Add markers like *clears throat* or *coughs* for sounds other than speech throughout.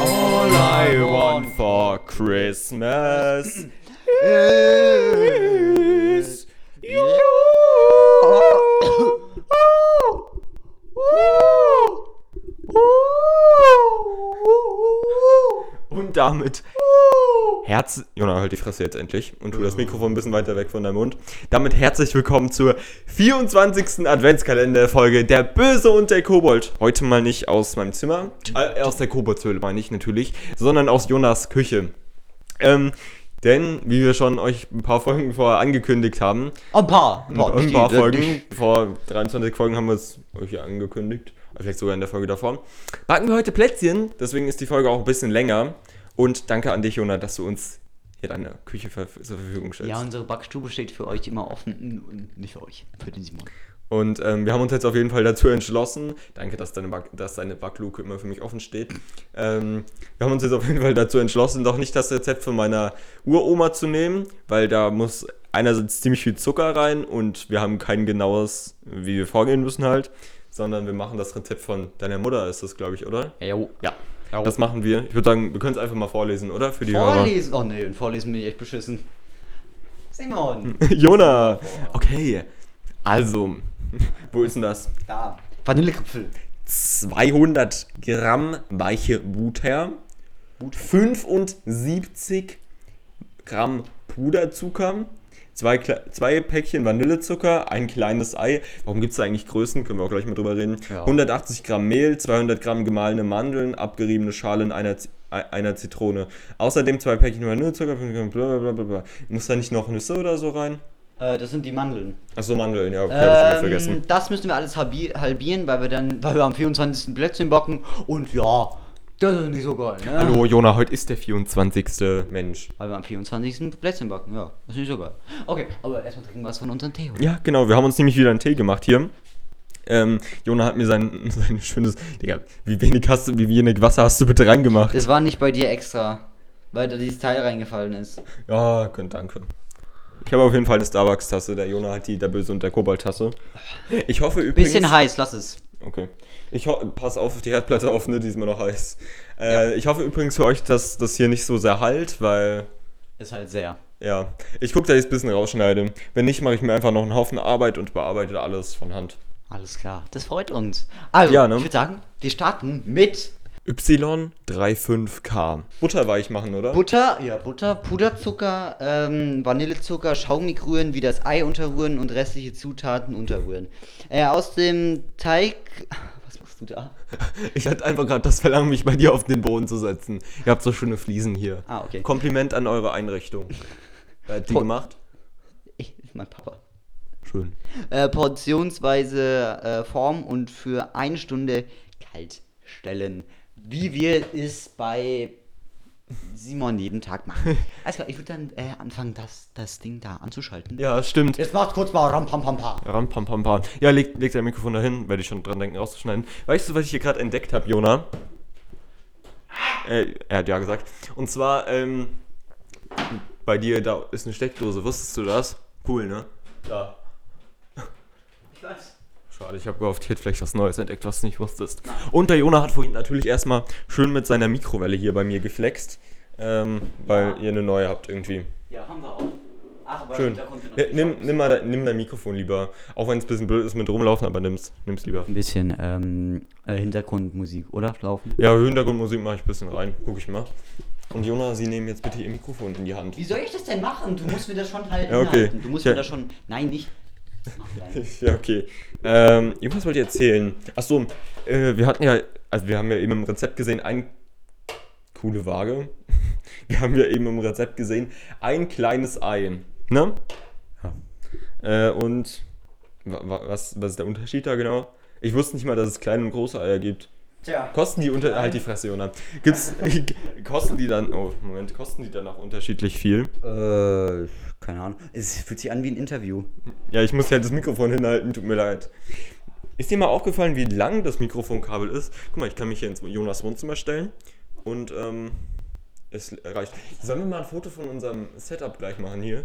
All I want for Christmas is you. *coughs* Und damit Herz. Jona, halt die Fresse jetzt endlich und tu das Mikrofon ein bisschen weiter weg von deinem Mund. Damit herzlich willkommen zur 24. Adventskalenderfolge Der Böse und der Kobold. Heute mal nicht aus meinem Zimmer, äh, aus der Koboldshöhle meine ich natürlich, sondern aus Jonas Küche. Ähm, denn, wie wir schon euch ein paar Folgen vorher angekündigt haben, Ein paar. ein, ein paar Folgen, vor 23 Folgen haben wir es euch angekündigt, vielleicht sogar in der Folge davor, backen wir heute Plätzchen, deswegen ist die Folge auch ein bisschen länger. Und danke an dich, Jona, dass du uns hier deine Küche zur Verfügung stellst. Ja, unsere Backstube steht für euch immer offen und nicht für euch, für den Simon. Und ähm, wir haben uns jetzt auf jeden Fall dazu entschlossen, danke, dass deine, Back dass deine Backluke immer für mich offen steht. Ähm, wir haben uns jetzt auf jeden Fall dazu entschlossen, doch nicht das Rezept von meiner Uroma zu nehmen, weil da muss einerseits ziemlich viel Zucker rein und wir haben kein genaues, wie wir vorgehen müssen halt, sondern wir machen das Rezept von deiner Mutter, ist das, glaube ich, oder? Jo. Ja. Das machen wir. Ich würde sagen, wir können es einfach mal vorlesen, oder? Für die Hörer. Vorlesen. Oh nee, und vorlesen bin ich echt beschissen. Simon. *laughs* Jona! Okay. Also, *laughs* wo ist denn das? Da. Vanillekapfel. 200 Gramm weiche Butter, 75 Gramm Puderzucker, zwei, zwei Päckchen Vanillezucker, ein kleines Ei. Warum gibt es da eigentlich Größen? Können wir auch gleich mal drüber reden. Ja. 180 Gramm Mehl, 200 Gramm gemahlene Mandeln, abgeriebene Schalen einer, Z- ei- einer Zitrone. Außerdem zwei Päckchen Vanillezucker, blablabla. Muss da nicht noch Nüsse oder so rein? Äh, das sind die Mandeln. Achso, Mandeln, ja, okay, hab ich schon Ähm, vergessen. das müssen wir alles halbi- halbieren, weil wir dann, weil wir am 24. Plätzchen backen und ja, das ist nicht so geil, ne? Hallo, Jona, heute ist der 24. Mensch. Weil wir am 24. Plätzchen backen, ja, das ist nicht so geil. Okay, aber erstmal trinken wir was von unserem Tee. oder? Ja, genau, wir haben uns nämlich wieder einen Tee gemacht hier. Ähm, Jona hat mir sein, *laughs* sein schönes. Digga, wie wenig hast du, wie wenig Wasser hast du bitte reingemacht? Das war nicht bei dir extra, weil da dieses Teil reingefallen ist. Ja, könnt, danke. Ich habe auf jeden Fall eine Starbucks-Tasse, der Jona hat die, der Böse und der Kobold-Tasse. Ich hoffe übrigens. Bisschen heiß, lass es. Okay. Ich pass auf die Herdplatte auf, ne, die ist mir noch heiß. Äh, Ich hoffe übrigens für euch, dass das hier nicht so sehr halt, weil. Ist halt sehr. Ja, ich gucke, dass ich es ein bisschen rausschneide. Wenn nicht, mache ich mir einfach noch einen Haufen Arbeit und bearbeite alles von Hand. Alles klar, das freut uns. Also, Ja, ne? ich würde sagen, wir starten mit Y35K. Butterweich machen, oder? Butter, ja, Butter, Puderzucker, ähm, Vanillezucker, schaumig rühren, wie das Ei unterrühren und restliche Zutaten unterrühren. Äh, aus dem Teig. Machst du da? *laughs* Ich hatte einfach gerade das Verlangen, mich bei dir auf den Boden zu setzen. Ihr habt so schöne Fliesen hier. Ah, okay. Kompliment an eure Einrichtung. *laughs* Wer hat die Po- gemacht? Ich, mein Papa. Schön. Äh, portionsweise äh, Form und für eine Stunde kalt stellen. Wie wir es bei Simon jeden Tag machen. *laughs* Alles klar, ich würde dann äh, anfangen, das, das Ding da anzuschalten. Ja, stimmt. Jetzt macht kurz mal ram pam pam pam. Ram, pam, pam, pam. Ja, leg, leg dein Mikrofon dahin, werde ich schon dran denken, rauszuschneiden. Weißt du, was ich hier gerade entdeckt habe, Jona? Äh, er hat ja gesagt. Und zwar, ähm, bei dir, da ist eine Steckdose. Wusstest du das? Cool, ne? Da. *laughs* Ich weiß. Schade, ich habe gehofft, ich hätte vielleicht was Neues entdeckt, was du nicht wusstest. Und der Jona hat vorhin natürlich erstmal schön mit seiner Mikrowelle hier bei mir geflext, ähm, weil ihr eine neue habt irgendwie. Ja, haben wir auch. Ach, aber Schön. da kommt ja noch Ja, nimm, nimm, mal dein, nimm dein Mikrofon lieber. Auch wenn es ein bisschen blöd ist mit rumlaufen, aber nimm's, nimm's lieber. ein bisschen ähm, äh, Hintergrundmusik, oder? Laufen. Ja, Hintergrundmusik mache ich ein bisschen rein. Guck ich mal. Und Jona, Sie nehmen jetzt bitte Ihr Mikrofon in die Hand. Wie soll ich das denn machen? Du musst mir das schon halten. Ja, okay. halten. Du musst Ja. mir das schon. Nein, nicht. *laughs* Ja, okay. Ähm, irgendwas wollte ich erzählen. Achso, äh, wir hatten ja, also wir haben ja eben im Rezept gesehen, ein coole Waage. *laughs* Wir haben ja eben im Rezept gesehen, ein kleines Ei. Ne? Ja. Äh, und wa- wa- was, was ist der Unterschied da genau? Ich wusste nicht mal, dass es kleine und große Eier gibt. Tja. Kosten die unter. Halt die Fresse, Jona. Gibt's. *laughs* kosten die dann. Oh, Moment, kosten die dann auch unterschiedlich viel? Äh, keine Ahnung. Es fühlt sich an wie ein Interview. Ja, ich muss ja das Mikrofon hinhalten, tut mir leid. Ist dir mal aufgefallen, wie lang das Mikrofonkabel ist? Guck mal, ich kann mich hier ins Jonas Wohnzimmer stellen und ähm, es reicht. Sollen wir mal ein Foto von unserem Setup gleich machen hier?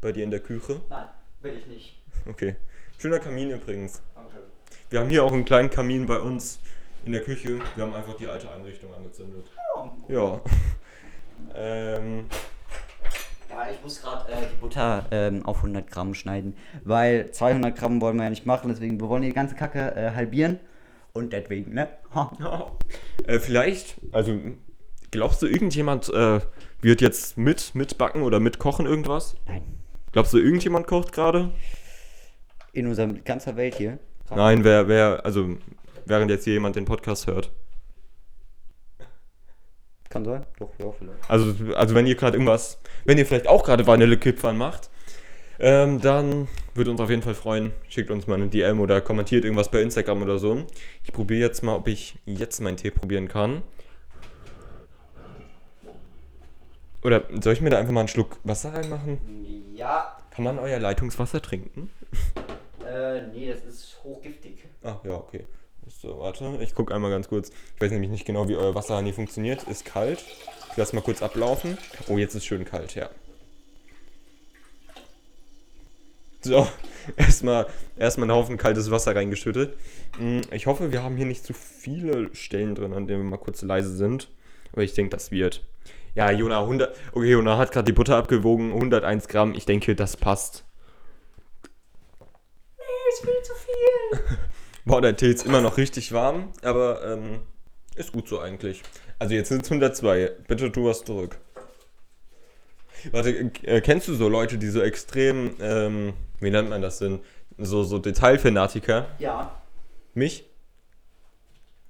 Bei dir in der Küche? Nein, will ich nicht. Okay. Schöner Kamin übrigens. Danke. Wir haben hier auch einen kleinen Kamin bei uns in der Küche. Wir haben einfach die alte Einrichtung angezündet. Ja. *laughs* ähm, Ja, ich muss gerade äh, die Butter ähm, auf 100 Gramm schneiden, weil 200 Gramm wollen wir ja nicht machen, deswegen wir wollen die ganze Kacke äh, halbieren und deswegen, ne? Ha. äh, vielleicht, also glaubst du, irgendjemand äh, wird jetzt mit mitbacken oder mitkochen irgendwas? Nein. Glaubst du, irgendjemand kocht gerade? In unserer ganzer Welt hier. Nein, wer, wer, also während jetzt hier jemand den Podcast hört. Kann sein? Doch, ja, vielleicht. Also, also wenn ihr gerade irgendwas, wenn ihr vielleicht auch gerade Vanillekipferl macht, ähm, dann würde uns auf jeden Fall freuen. Schickt uns mal eine DM oder kommentiert irgendwas bei Instagram oder so. Ich probiere jetzt mal, ob ich jetzt meinen Tee probieren kann. Oder soll ich mir da einfach mal einen Schluck Wasser reinmachen? Ja, Kann man euer Leitungswasser trinken? äh, nee, das ist hochgiftig. Ah, ja, okay. So, warte, ich gucke einmal ganz kurz. Ich weiß nämlich nicht genau, wie euer Wasserhahn hier funktioniert. Ist kalt. Ich lasse mal kurz ablaufen. Oh, jetzt ist schön kalt, ja. So, *laughs* erstmal erstmal einen Haufen kaltes Wasser reingeschüttet. Mm, Ich hoffe, wir haben hier nicht zu viele Stellen drin, an denen wir mal kurz leise sind. Aber ich denke, das wird. Ja, Jona, 100. Okay, Jona hat gerade die Butter abgewogen. 101 Gramm. Ich denke, das passt. ist viel zu viel. *laughs* Boah, der Tee ist immer noch richtig warm, aber ähm, ist gut so eigentlich. Also jetzt sind es 102. Bitte tu was zurück. Warte, äh, kennst du so Leute, die so extrem, ähm, wie nennt man das denn? So, so Detailfanatiker? Ja, Mich?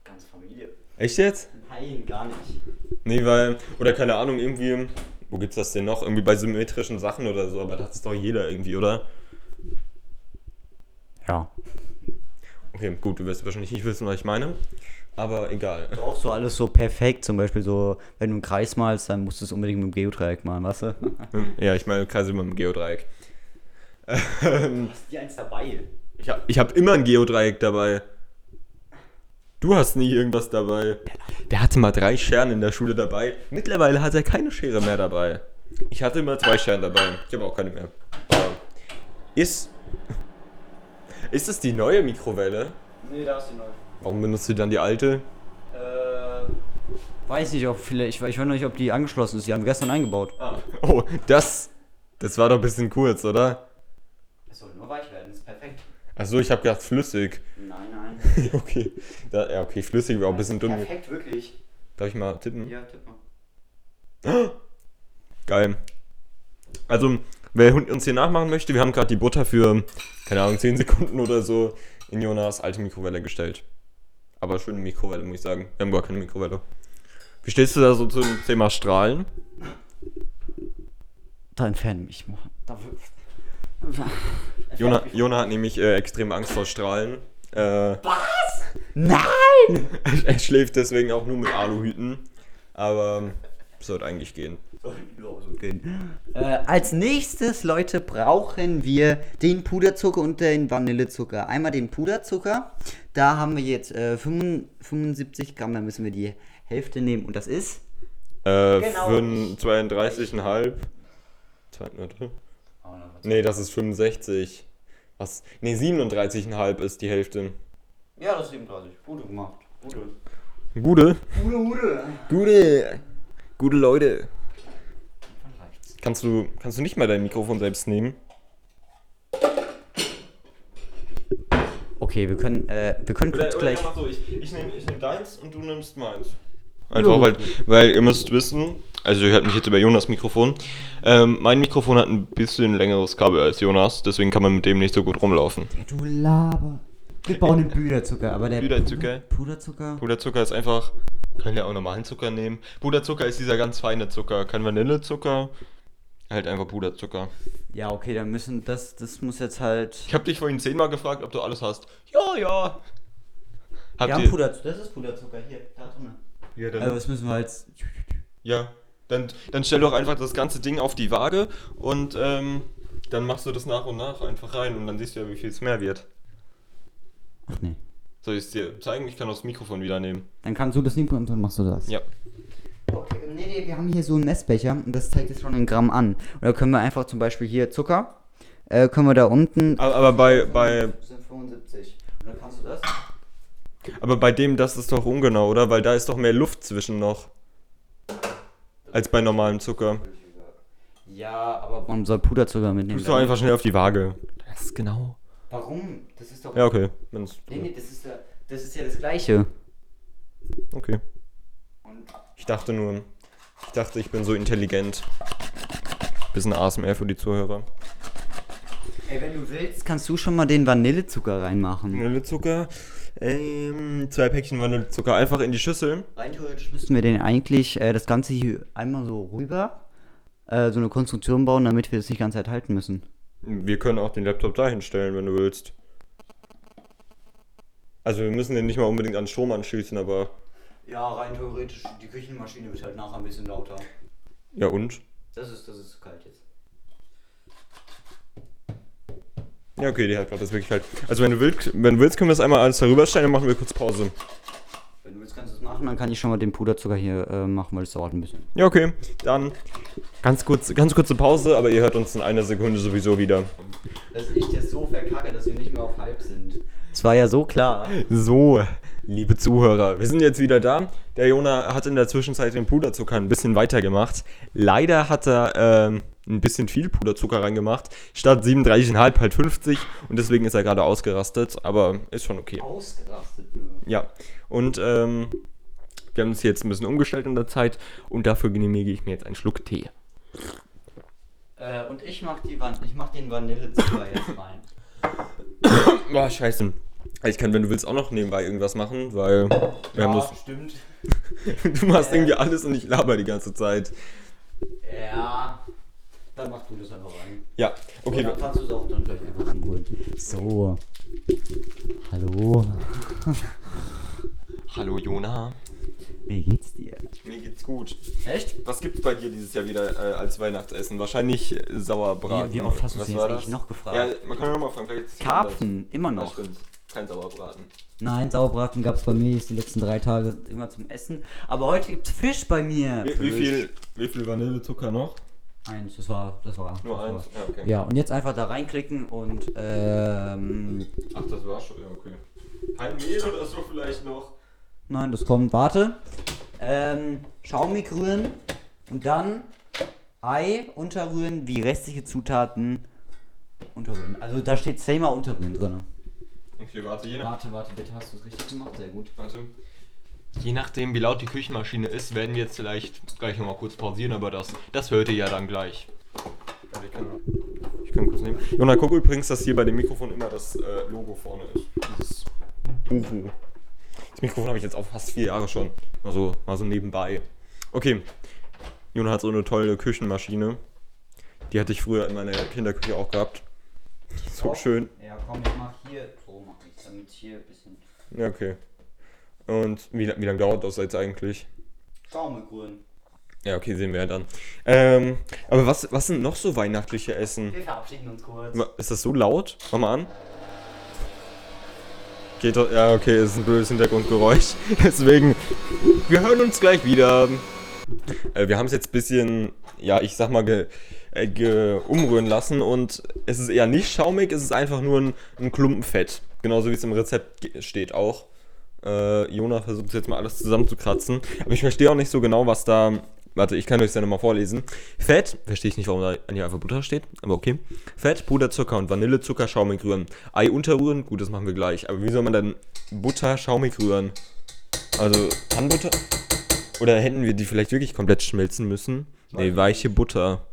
ganz Familie. Echt jetzt? Nein, gar nicht. Nee, weil, oder keine Ahnung, irgendwie, wo gibt's das denn noch? Irgendwie bei symmetrischen Sachen oder so, aber das ist doch jeder irgendwie, oder? Ja. Okay, gut, du wirst wahrscheinlich nicht wissen, was ich meine, aber egal. Auch so alles so perfekt, zum Beispiel so, wenn du einen Kreis malst, dann musst du es unbedingt mit dem Geodreieck malen, weißt du? Ja, ich meine Kreise mit dem Geodreieck. Ähm, *laughs* Hast die eins dabei? Ich habe ich hab immer ein Geodreieck dabei. Du hast nie irgendwas dabei. Der hatte mal drei Scheren in der Schule dabei. Mittlerweile hat er keine Schere mehr dabei. Ich hatte immer zwei Scheren dabei. Ich habe auch keine mehr. Aber ist. Ist es die neue Mikrowelle? Nee, da ist die neue. Warum benutzt du dann die alte? Äh, weiß nicht, ob viele, ich, ich weiß noch nicht, ob die angeschlossen ist. Die haben wir gestern eingebaut. Oh, das. Das war doch ein bisschen kurz, oder? Es soll nur weich werden, ist perfekt. Achso, ich habe gedacht flüssig. Nein, nein. *laughs* okay. Da, ja, okay, flüssig war auch ein bisschen dumm. Perfekt, wirklich. Darf ich mal tippen? Ja, tipp mal. Geil. Also, wer uns hier nachmachen möchte, wir haben gerade die Butter für, keine Ahnung, 10 Sekunden oder so in Jonas alte Mikrowelle gestellt. Aber schöne Mikrowelle, muss ich sagen. Wir haben gar keine Mikrowelle. Wie stehst du da so zum Thema Strahlen? Da entferne mich *laughs* Jona, Jona hat nämlich äh, extrem Angst vor Strahlen. Äh, Nein! *laughs* er schläft deswegen auch nur mit Aluhüten. Aber sollte eigentlich gehen. Äh, als nächstes, Leute, brauchen wir den Puderzucker und den Vanillezucker. Einmal den Puderzucker. Da haben wir jetzt äh, 75 Gramm. Da müssen wir die Hälfte nehmen. Und das ist. Äh, Genau. für 32,5. Zwei- warte. Nee, das ist 65. Was? Nee, 37,5 ist die Hälfte. Ja, das ist 37. Gute gemacht. Gute. Gute? Gute, gute. Gute. Gute Leute. Kannst du, kannst du nicht mal dein Mikrofon selbst nehmen? Okay, wir können, äh, wir können kurz gleich. so, ich, ich nehme ich nehm deins und du nimmst meins. Einfach, weil, weil ihr müsst wissen, also ihr hört mich jetzt über Jonas Mikrofon. Ähm, mein Mikrofon hat ein bisschen längeres Kabel als Jonas, deswegen kann man mit dem nicht so gut rumlaufen. Du Laber. Wir bauen den Puderzucker, aber der Puderzucker? Puderzucker? Puderzucker ist einfach, können ja auch normalen Zucker nehmen. Puderzucker ist dieser ganz feine Zucker, kein Vanillezucker, halt einfach Puderzucker. Ja, okay, dann müssen das, das muss jetzt halt. Ich habe dich vorhin zehnmal gefragt, ob du alles hast. Ja, ja. Habt haben ihr? Puderzucker. Das ist Puderzucker hier, da drin. Ja, dann, Also das müssen wir halt. ja. Dann, dann stell doch einfach das ganze Ding auf die Waage und ähm, dann machst du das nach und nach einfach rein und dann siehst du ja, wie viel es mehr wird. Ach nee. Soll ich es dir zeigen? Ich kann das Mikrofon wieder nehmen. Dann kannst du das nehmen und dann machst du das. Ja. Okay, nee, nee, wir haben hier so einen Messbecher und das zeigt jetzt schon in Gramm an. Und da können wir einfach zum Beispiel hier Zucker, äh, können wir da unten. Aber, aber bei, bei, Das sind 75. Und dann kannst du das. Aber bei dem, das ist doch ungenau, oder? Weil da ist doch mehr Luft zwischen noch. Als bei normalem Zucker. Ja, aber man soll Puderzucker mitnehmen. Du einfach schnell auf die Waage. Das ist genau. Warum? Das ist doch. Ja, okay. Wenn's, Nee, nee, das ist ja das, ist ja das Gleiche. okay. Ich dachte nur, ich dachte, ich bin so intelligent. Bisschen ASMR für die Zuhörer. ey, wenn du willst, kannst du schon mal den Vanillezucker reinmachen. Vanillezucker. Ähm, zwei Päckchen Vanillezucker einfach in die Schüssel. Rein theoretisch müssten wir den eigentlich äh, das Ganze hier einmal so rüber, äh, so eine Konstruktion bauen, damit wir das nicht die ganze Zeit halten müssen. Wir können auch den Laptop dahin stellen, wenn du willst. Also wir müssen den nicht mal unbedingt an Strom anschließen, aber. Ja, rein theoretisch, die Küchenmaschine wird halt nachher ein bisschen lauter. Ja und? Das ist, das ist kalt jetzt. Ja, okay, die hat gerade das wirklich halt. Also wenn du willst, wenn du willst, können wir das einmal alles darüber stellen, dann machen wir kurz Pause. Wenn du willst, kannst du es machen, dann kann ich schon mal den Puderzucker hier äh, machen, weil es dauert ein bisschen. Ja, okay. Dann ganz kurz, ganz kurze Pause, aber ihr hört uns in einer Sekunde sowieso wieder. Dass ich das so verkacke, dass wir nicht mehr auf halb sind. Es war ja so klar. So, liebe Zuhörer, wir sind jetzt wieder da. Der Jona hat in der Zwischenzeit den Puderzucker ein bisschen weitergemacht. Leider hat er ähm, ein bisschen viel Puderzucker reingemacht. Statt 37,5 halt 50 und deswegen ist er gerade ausgerastet, aber ist schon okay. Ausgerastet. Ja, und ähm, wir haben uns jetzt ein bisschen umgestellt in der Zeit und dafür genehmige ich mir jetzt einen Schluck Tee. Äh, und ich mach, die Van ich mach den Vanillezucker jetzt rein. Boah, *coughs* scheiße. Ich kann, wenn du willst, auch noch nebenbei irgendwas machen, weil wir haben das, stimmt. *laughs* du machst irgendwie alles und ich laber die ganze Zeit. Ja. Dann machst du das einfach rein. Ja, okay. Dann kannst du es auch dann gleich einfach holen. So. Hallo. *laughs* Hallo Jona. Wie geht's dir? Mir geht's gut. Echt? Was gibt's bei dir dieses Jahr wieder äh, als Weihnachtsessen? Wahrscheinlich äh, Sauerbraten. Wie- wie oft hast du das? eigentlich noch gefragt? Ja, man kann ja mal fragen. Karpfen, immer noch. Stimmt. Kein Sauerbraten. Nein, Sauerbraten gab es bei mir jetzt die letzten drei Tage immer zum Essen. Aber heute gibt's Fisch bei mir. Wie, wie, viel, wie viel Vanillezucker noch? Eins, das war, das war. Nur das eins? War. Ja, okay. Ja, und jetzt einfach da reinklicken und ähm, Ach, das war schon. Ja, okay. Kein Mehl oder so vielleicht noch? Nein, das kommt. Warte. Ähm, Schaumig rühren und dann Ei unterrühren, wie restliche Zutaten unterrühren. Also da steht zehnmal unterrühren drin. Okay, warte, je, nach, Warte, warte, bitte hast du es richtig gemacht? Sehr gut. warte. je nachdem, wie laut die Küchenmaschine ist, werden wir jetzt vielleicht gleich nochmal kurz pausieren, aber das, das hört ihr ja dann gleich. Warte, ich kann, ich kann kurz nehmen. Jona, guck übrigens, dass hier bei dem Mikrofon immer das äh, Logo vorne ist. Dieses Uhu. Das Mikrofon habe ich jetzt auch fast vier Jahre schon. Mal so, mal so nebenbei. Okay. Jona hat so eine tolle Küchenmaschine. Die hatte ich früher in meiner Kinderküche auch gehabt. So schön. Ja, komm, ich mach hier. So mach ich damit hier ein bisschen Ja, okay. Und wie, wie lange dauert das jetzt eigentlich? Schaumig rühren. Ja, okay, sehen wir ja dann. Ähm, aber was, was sind noch so weihnachtliche Essen? Wir verabschieden uns kurz. Ist das so laut? Mach mal an. Geht doch. Ja, okay, es ist ein blödes Hintergrundgeräusch. *laughs* Deswegen, wir hören uns gleich wieder. Äh, wir haben es jetzt ein bisschen, ja, ich sag mal, ge, äh, umrühren lassen und es ist eher nicht schaumig, es ist einfach nur ein, ein Klumpen Fett. Genauso wie es im Rezept steht auch. Äh, Jona versucht jetzt mal alles zusammenzukratzen. Aber ich verstehe auch nicht so genau, was da. Warte, ich kann euch das ja nochmal vorlesen. Fett, verstehe ich nicht, warum da hier einfach Butter steht, aber okay. Fett, Puderzucker und Vanillezucker schaumig rühren. Ei unterrühren, gut, das machen wir gleich. Aber wie soll man dann Butter schaumig rühren? Also, kann Butter. Oder hätten wir die vielleicht wirklich komplett schmelzen müssen? Nee, weiche Butter.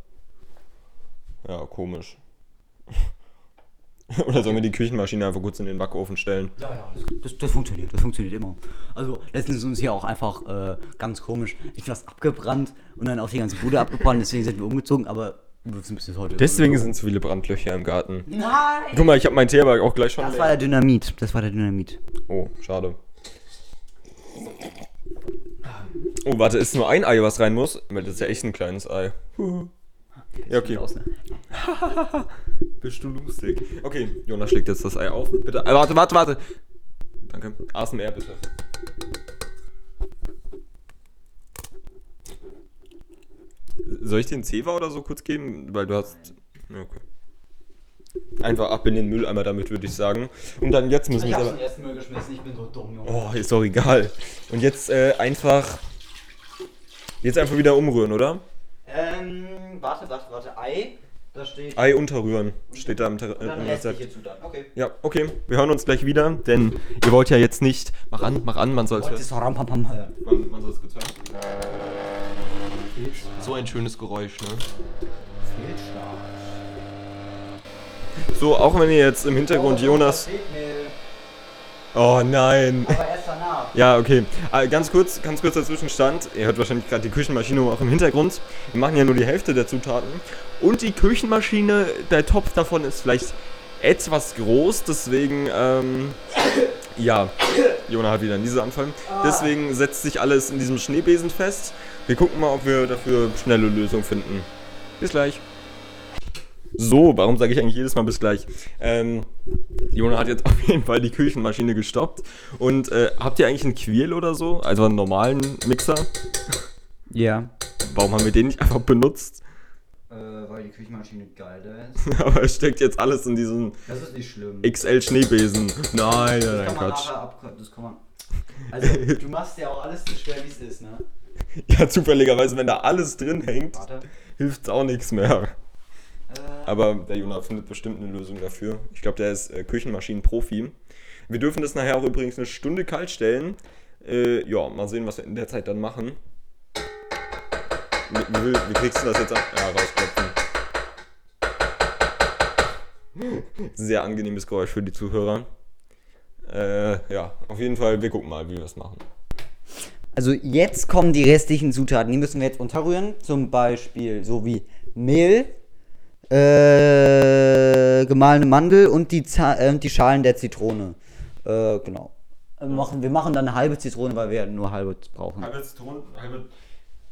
Ja, komisch. *laughs* Oder sollen wir die Küchenmaschine einfach kurz in den Backofen stellen? Ja, ja, das, das, das funktioniert, das funktioniert immer. Also letztens ist uns hier auch einfach äh, ganz komisch, ich was abgebrannt und dann auch die ganze Bude abgebrannt, deswegen sind wir umgezogen, aber wir sind bis heute. Deswegen sind so viele Brandlöcher im Garten. Nein! Guck mal, ich habe mein Tee aber auch gleich schon Das leer. war der Dynamit, das war der Dynamit. Oh, schade. Oh, warte, ist nur ein Ei, was rein muss? Weil das ist ja echt ein kleines Ei. *laughs* Ja, okay. Aus, ne? *laughs* Bist du lustig? Okay, Jonas schlägt jetzt das Ei auf. Bitte. Äh, warte, warte, warte. Danke. ASMR bitte. Soll ich den Zewa oder so kurz geben? Weil du hast. Ja, okay. einfach ab in den Mülleimer damit, würde ich sagen. Und dann jetzt müssen Ich wir hab's aber. den ersten Müll geschmissen, ich bin so dumm, Junge. Oh, ist doch egal. Und jetzt äh, einfach. Jetzt einfach wieder umrühren, oder? Ähm, warte, warte, warte. Ei, da steht. Ei unterrühren. Steht da im, Ter im Rezept. Okay. Ja, okay. Wir hören uns gleich wieder, denn ihr wollt ja jetzt nicht. Mach an, mach an, man soll es man, man soll es hören. So ein schönes Geräusch, ne? Fehlstart. So, auch wenn ihr jetzt im Hintergrund Jonas. Oh nein. Aber erst danach. Ja, okay. Äh, ganz kurz, ganz kurzer Zwischenstand. Ihr hört wahrscheinlich gerade die Küchenmaschine auch im Hintergrund. Wir machen ja nur die Hälfte der Zutaten. Und die Küchenmaschine, der Topf davon ist vielleicht etwas groß, deswegen, ähm, ja, Jona hat wieder einen Nieseanfall. Deswegen setzt sich alles in diesem Schneebesen fest. Wir gucken mal, ob wir dafür schnelle Lösungen finden. Bis gleich. So, warum sage ich eigentlich jedes Mal bis gleich? Ähm, Jona hat jetzt *laughs* auf jeden Fall die Küchenmaschine gestoppt. Und äh, habt ihr eigentlich einen Quirl oder so? Also einen normalen Mixer? Ja. Warum haben wir den nicht einfach benutzt? Äh, weil die Küchenmaschine geil ist. *laughs* Aber es steckt jetzt alles in diesen Das ist nicht schlimm. XL Schneebesen. Nein, nein, das nein, kann man Quatsch. nachher abkürzen. Das kann man. Also, du machst ja auch alles so schwer, wie es ist, ne? Ja, zufälligerweise, wenn da alles drin hängt, Warte. hilft es auch nichts mehr. Aber der Jona findet bestimmt eine Lösung dafür. Ich glaube, der ist äh, Küchenmaschinenprofi. Wir dürfen das nachher auch übrigens eine Stunde kalt stellen. Äh, ja, mal sehen, was wir in der Zeit dann machen. Wie, wie, wie kriegst du das jetzt an? Ja, rausklopfen. Sehr angenehmes Geräusch für die Zuhörer. Äh, ja, auf jeden Fall, wir gucken mal, wie wir das machen. Also jetzt kommen die restlichen Zutaten. Die müssen wir jetzt unterrühren. Zum Beispiel so wie Mehl, äh, gemahlene Mandel und die, Za äh, die Schalen der Zitrone. Äh, genau. Wir machen, wir machen dann eine halbe Zitrone, weil wir nur halbe brauchen. Halbe, Zitron halbe,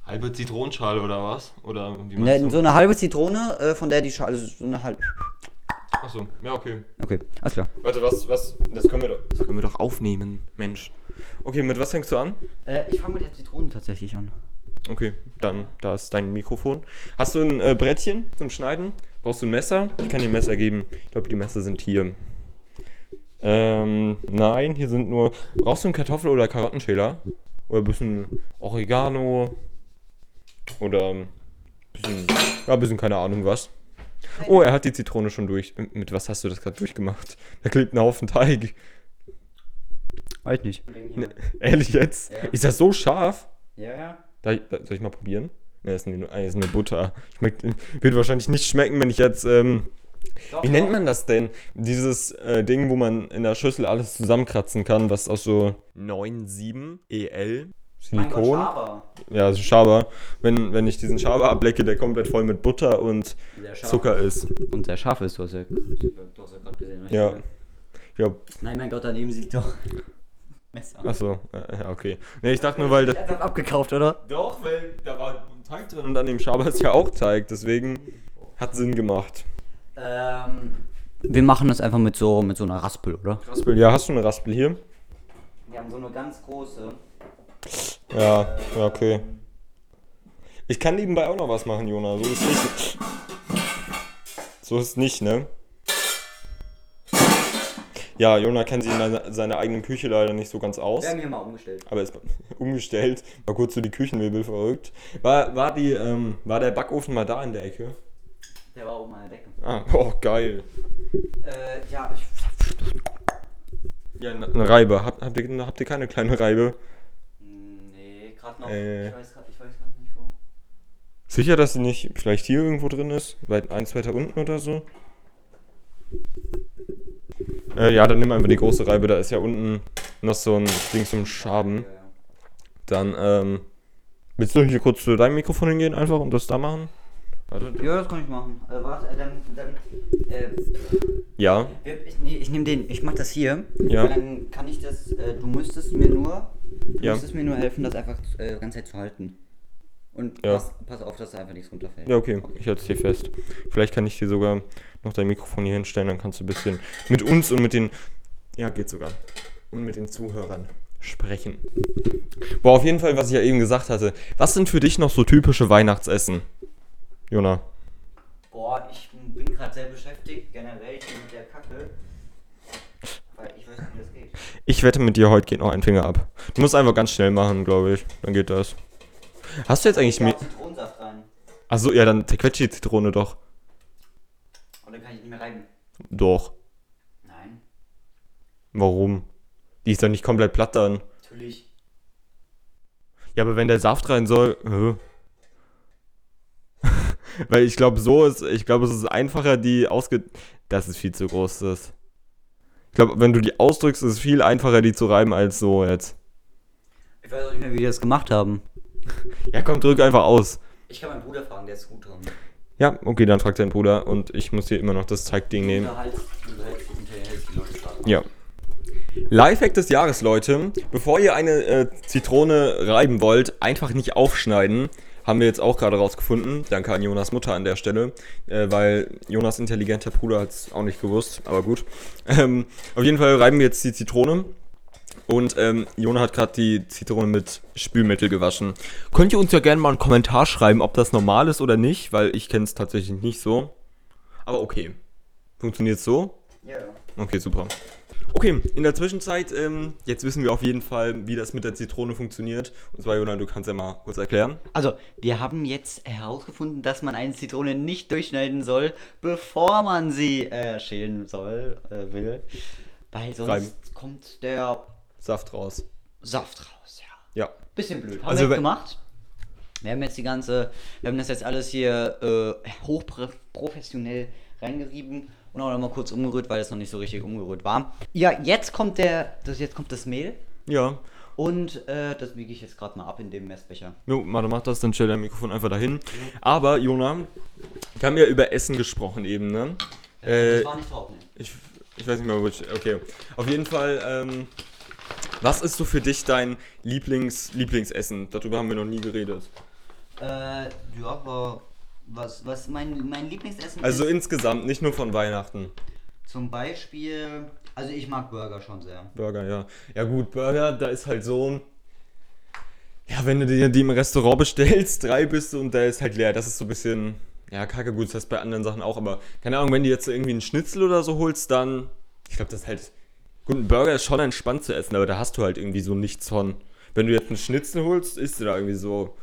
halbe Zitronenschale oder was? Oder wie Ne, so eine halbe Zitrone, äh, von der die Schale, also so eine halbe. Achso, ja, okay. Okay, alles klar. Warte, was, was, das können wir doch, das können wir doch aufnehmen, Mensch. Okay, mit was fängst du an? Äh, ich fange mit der Zitrone tatsächlich an. Okay, dann, da ist dein Mikrofon. Hast du ein äh, Brettchen zum Schneiden? Brauchst du ein Messer? Ich kann dir ein Messer geben. Ich glaube, die Messer sind hier. Ähm, nein, hier sind nur. Brauchst du einen Kartoffel- oder Karottenschäler? Oder ein bisschen Oregano? Oder ein bisschen. Ja, ein bisschen keine Ahnung was. Oh, er hat die Zitrone schon durch. Mit was hast du das gerade durchgemacht? Da klebt ein Haufen Teig. Weiß nicht. Ne, ehrlich jetzt? Ja. Ist das so scharf? Ja, ja. Da, da, soll ich mal probieren? Ne, das ist eine, ah, ist eine Butter. Schmeckt, wird wahrscheinlich nicht schmecken, wenn ich jetzt. Ähm, wie nennt man das denn? Dieses äh, Ding, wo man in der Schüssel alles zusammenkratzen kann, was aus so 9,7 EL Silikon. Ja, so Schaber. Wenn, wenn ich diesen Schaber ablecke, der komplett voll mit Butter und Zucker ist. Und sehr scharf ist, du hast ja, du hast ja gerade gesehen. richtig? Ja. Ja, Nein, mein Gott, daneben sieht doch Messer. achso. äh, Ja, okay. Ne, ich dachte nur, weil. Das, Das abgekauft, oder? Doch, weil da war Teig drin und an dem Schaber ist ja auch Teig, deswegen hat Sinn gemacht. Ähm, wir machen das einfach mit so, mit so einer Raspel, oder? Raspel, ja, hast du eine Raspel hier? Wir haben so eine ganz große. Ja, ja, okay. Ich kann nebenbei auch noch was machen, Jona. So ist nicht. So ist nicht, ne? Ja, Jona kennt sich in seiner- seiner eigenen Küche leider nicht so ganz aus. Wir haben hier mal umgestellt. Aber ist *laughs* umgestellt. Mal kurz so die Küchenmöbel verrückt. War, war, die, ähm, war der Backofen mal da in der Ecke? Der war oben an der Decke. Ah, *laughs* oh, geil. Äh, ja, ich. Ja, eine Reibe. Habt, habt, ihr, habt ihr keine kleine Reibe? Nee, gerade noch. Äh. Ich weiß gerade ich weiß grad nicht wo. Sicher, dass sie nicht vielleicht hier irgendwo drin ist? Weit eins weiter unten oder so? Äh, ja, dann nimm einfach die große Reibe. Da ist ja unten noch so ein Ding zum Schaben. Ja. Dann, ähm. Willst du hier kurz zu deinem Mikrofon hingehen einfach und das da machen? Warte. Ja, das kann ich machen. Äh, warte, äh, dann. dann äh, Ja. ich, nee, ich nehme den. Ich mach das hier. Ja. Weil Dann kann ich das. Äh, du müsstest mir nur. Du Ja. müsstest mir nur helfen, das einfach äh, die ganze Zeit zu halten. Und Ja. pass, pass auf, dass da einfach nichts runterfällt. Ja, okay. Ich halte es hier fest. Vielleicht kann ich dir sogar noch dein Mikrofon hier hinstellen, dann kannst du ein bisschen mit uns und mit den. Ja, geht sogar. Und mit den Zuhörern sprechen. Boah, auf jeden Fall, was ich ja eben gesagt hatte. Was sind für dich noch so typische Weihnachtsessen? Jona. Boah, ich bin gerade sehr beschäftigt, generell hier mit der Kacke. Weil ich weiß nicht, wie das geht. Ich wette mit dir, heute geht noch ein Finger ab. Du musst einfach ganz schnell machen, glaube ich. Dann geht das. Hast du jetzt eigentlich rein. Achso, ja, dann zerquetsche die Zitrone doch. Dann kann ich nicht mehr reiben. Doch. Nein, Warum? Die ist doch nicht komplett platt dann. natürlich. Ja, aber wenn der Saft rein soll. Äh. *laughs* Weil ich glaube, so ist. Ich glaube, es ist einfacher, die ausge. Das ist viel zu groß, das. Ich glaube, wenn du die ausdrückst, ist es viel einfacher, die zu reiben, als so jetzt. Ich weiß auch nicht mehr, wie die das gemacht haben. *laughs* Ja, komm, drück einfach aus. Ich kann meinen Bruder fragen, der ist gut drin. Ja, okay, dann fragt dein Bruder und ich muss hier immer noch das Zeigding nehmen. Ja. Lifehack des Jahres, Leute. Bevor ihr eine äh, Zitrone reiben wollt, einfach nicht aufschneiden. Haben wir jetzt auch gerade rausgefunden. Danke an Jonas Mutter an der Stelle. Äh, weil Jonas intelligenter Bruder hat es auch nicht gewusst. Aber gut. *laughs* Ähm, auf jeden Fall reiben wir jetzt die Zitrone. Und ähm, Jona hat gerade die Zitrone mit Spülmittel gewaschen. Könnt ihr uns ja gerne mal einen Kommentar schreiben, ob das normal ist oder nicht, weil ich kenne es tatsächlich nicht so. Aber okay. Funktioniert so? Ja. Okay, super. Okay, in der Zwischenzeit, ähm, jetzt wissen wir auf jeden Fall, wie das mit der Zitrone funktioniert. Und zwar, Jona, du kannst ja mal kurz erklären. Also, wir haben jetzt herausgefunden, dass man eine Zitrone nicht durchschneiden soll, bevor man sie äh, schälen soll, äh, will. Weil sonst Reiben. kommt der Saft raus. Saft raus, ja. Ja. Bisschen blöd. Haben Also wir gemacht. Wir haben jetzt die ganze, wir haben das jetzt alles hier äh, hochprofessionell reingerieben und auch nochmal kurz umgerührt, weil es noch nicht so richtig umgerührt war. Ja, jetzt kommt der, das, jetzt kommt das Mehl Ja. und äh, das wiege ich jetzt gerade mal ab in dem Messbecher. Jo, Manu macht das, dann stell dein Mikrofon einfach dahin. Aber, Jona, wir haben ja über Essen gesprochen eben, ne? Äh, das war nicht drauf, ne? ich, ich weiß nicht mehr, which. Okay. Auf jeden Fall, ähm, was ist so für dich dein Lieblings, Lieblingsessen? Darüber haben wir noch nie geredet. Äh, ja, aber was, was mein, mein Lieblingsessen Also ist, insgesamt, nicht nur von Weihnachten. zum Beispiel, also ich mag Burger schon sehr. Burger, ja. Ja gut, Burger, da ist halt so. Ja, wenn du dir die im Restaurant *laughs* bestellst, drei bist du und der ist halt leer. Das ist so ein bisschen. Ja, kacke, gut, das heißt bei anderen Sachen auch, aber keine Ahnung, wenn du jetzt irgendwie einen Schnitzel oder so holst, dann. Ich glaube, das ist halt. Gut, ein Burger ist schon entspannt zu essen, aber da hast du halt irgendwie so nichts von. Wenn du jetzt einen Schnitzel holst, isst du da irgendwie so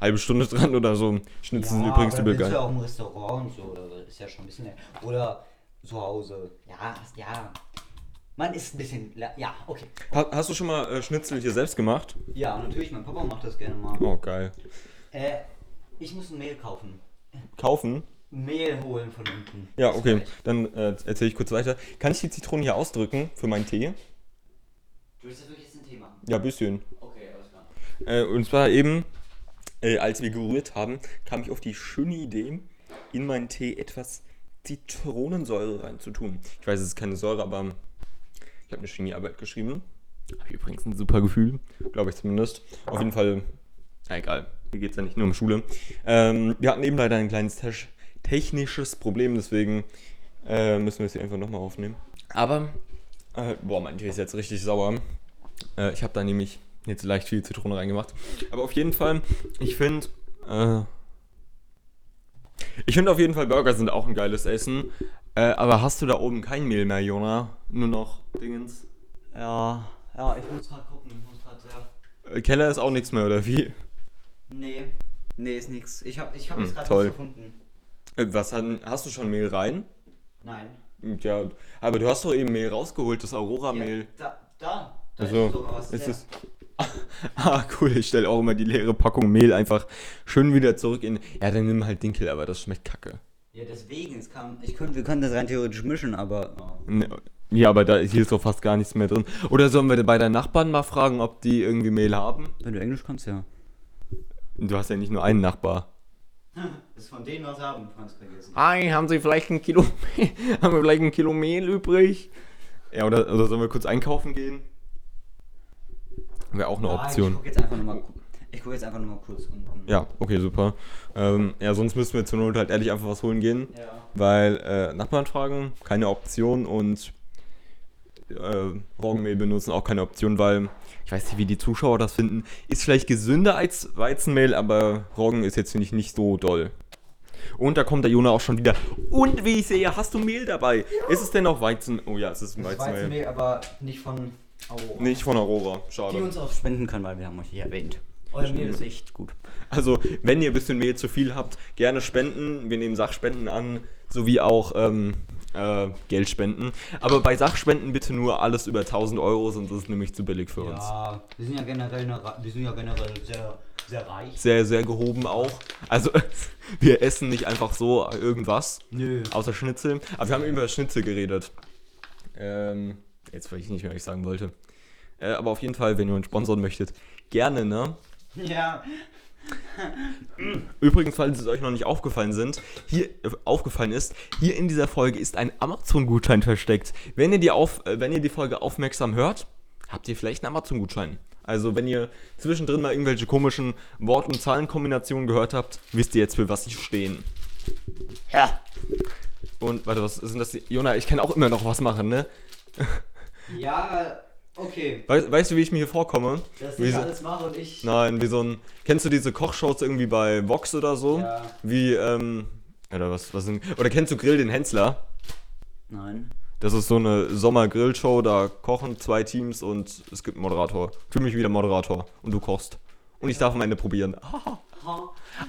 halbe Stunde dran oder so. Schnitzel sind übrigens aber übel du ja geil. auch im Restaurant und so, oder ist ja schon ein bisschen. Oder zu Hause. Ja, ist- ja. Man ist ein bisschen. Ja, okay. Ha hast du schon mal äh, Schnitzel hier selbst gemacht? Ja, natürlich, mein Papa macht das gerne mal. Oh, geil. Äh, ich muss ein Mehl kaufen. Kaufen? Mehl holen von unten. Ja, okay. Dann äh, erzähle ich kurz weiter. Kann ich die Zitrone hier ausdrücken für meinen Tee? Du willst ja wirklich jetzt ein Thema. Ja, bisschen. Okay, alles klar. Äh, und zwar eben, äh, als wir gerührt haben, kam ich auf die schöne Idee, in meinen Tee etwas Zitronensäure reinzutun. Ich weiß, es ist keine Säure, aber ich habe eine Chemiearbeit geschrieben. Habe ich übrigens ein super Gefühl, glaube ich zumindest. Auf jeden Fall, na egal, hier geht es ja nicht nur um Schule. Ähm, wir hatten eben leider ein kleines te- technisches Problem, deswegen äh, müssen wir es hier einfach nochmal aufnehmen. Aber, äh, boah, mein Tee ist jetzt richtig sauer. Äh, ich habe da nämlich jetzt leicht viel Zitrone reingemacht. Aber auf jeden Fall, ich finde, äh, ich finde auf jeden Fall Burger sind auch ein geiles Essen. Äh, aber hast du da oben kein Mehl mehr, Jona? Nur noch Dingens? Ja, ja, ich muss gerade gucken. Ich muss gerade sehr. Äh, Keller ist auch nichts mehr, oder wie? Nee. Nee, ist nix. Ich habe ich hab Hm, jetzt gerade gefunden. Äh, was hat, hast du schon Mehl rein? Nein. Ja, aber du hast doch eben Mehl rausgeholt, das Aurora-Mehl. Ja, da, da. Da Also, ist sogar was. ist es. *laughs* ah, cool, ich stelle auch immer die leere Packung Mehl einfach schön wieder zurück in. Ja, dann nimm halt Dinkel, aber das schmeckt kacke. Ja, deswegen. Es kam, ich könnte, wir können das rein theoretisch mischen, aber. Oh. Ne, Ja, aber da hier ist doch fast gar nichts mehr drin. Oder sollen wir bei deinen Nachbarn mal fragen, ob die irgendwie Mehl haben? Wenn du Englisch kannst, ja. Du hast ja nicht nur einen Nachbar. Das ist von denen was haben, Franz vergessen. Hi, haben Sie vielleicht ein Kilo Mehl, *laughs* haben wir vielleicht ein Kilo Mehl übrig? Ja, oder, oder sollen wir kurz einkaufen gehen? Wäre auch eine Ich Option. guck jetzt einfach nochmal. Ich guck jetzt einfach nochmal kurz unten. Ja, okay, super. Ähm, ja, sonst müssen wir zur Not halt ehrlich einfach was holen gehen. Ja. Weil äh, Nachbarn fragen, keine Option und äh, Roggenmehl benutzen auch keine Option, weil ich weiß nicht, wie die Zuschauer das finden. Ist vielleicht gesünder als Weizenmehl, aber Roggen ist jetzt, finde ich, nicht so doll. Und da kommt der Jona auch schon wieder. Und wie ich sehe, hast du Mehl dabei? Ist es denn auch Weizen? Oh ja, es ist ein Weizenmehl. Weizenmehl, aber nicht von Aurora. Nicht von Aurora, Die schade. uns auch spenden können, weil wir haben euch hier erwähnt. Euer Mehl ist echt gut. Also, wenn ihr ein bisschen Mehl zu viel habt, gerne spenden. Wir nehmen Sachspenden an, sowie auch ähm, äh, Geldspenden. Aber bei Sachspenden bitte nur alles über 1000 Euro, sonst ist es nämlich zu billig für uns. Ja, wir sind ja generell, eine, wir sind ja generell sehr, sehr reich. Sehr, sehr gehoben auch. Also, *laughs* wir essen nicht einfach so irgendwas, Nö. außer Schnitzel. Aber wir haben über Schnitzel geredet. Ähm, jetzt weiß ich nicht mehr, was ich sagen wollte. Äh, aber auf jeden Fall, wenn ihr uns sponsern möchtet, gerne, ne? Ja. *laughs* Übrigens, falls es euch noch nicht aufgefallen sind, hier äh, aufgefallen ist, hier in dieser Folge ist ein Amazon-Gutschein versteckt. Wenn ihr die auf, äh, wenn ihr die Folge aufmerksam hört, habt ihr vielleicht einen Amazon-Gutschein. Also wenn ihr zwischendrin mal irgendwelche komischen Wort- und Zahlenkombinationen gehört habt, wisst ihr jetzt für was sie stehen. Ja. Und warte, was sind das? die- Jona, ich kann auch immer noch was machen, ne? Ja, okay. Weißt, weißt du, wie ich mir hier vorkomme? Dass Wie ich so, alles mache und ich. nein, wie so ein. Kennst du diese Kochshows irgendwie bei Vox oder so? Ja. Wie, ähm. Oder was, was sind. Oder kennst du Grill den Hensler? Nein. Das ist so eine Sommer-Grill-Show, da kochen zwei Teams und es gibt einen Moderator. Ich fühle mich wie der Moderator und du kochst. Und ich darf am Ende probieren.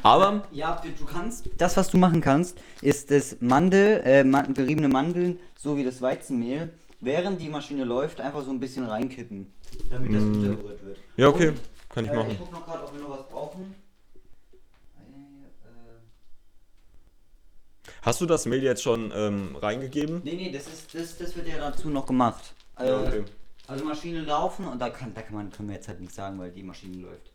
Aber, Ja, du, kannst. Das, was du machen kannst, ist das Mandel, äh, man, beriebene Mandeln sowie das Weizenmehl, während die Maschine läuft, einfach so ein bisschen reinkippen, damit das untergerührt wird. ja, okay, Und, kann ich äh, machen. Ich guck noch gerade, ob wir noch was brauchen. Äh, äh, Hast du das Mehl jetzt schon ähm, reingegeben? nee, nee, das, ist, das, das wird ja dazu noch gemacht. Ja, okay. Also Maschine laufen und da kann, da kann man, können wir jetzt halt nichts sagen, weil die Maschine läuft.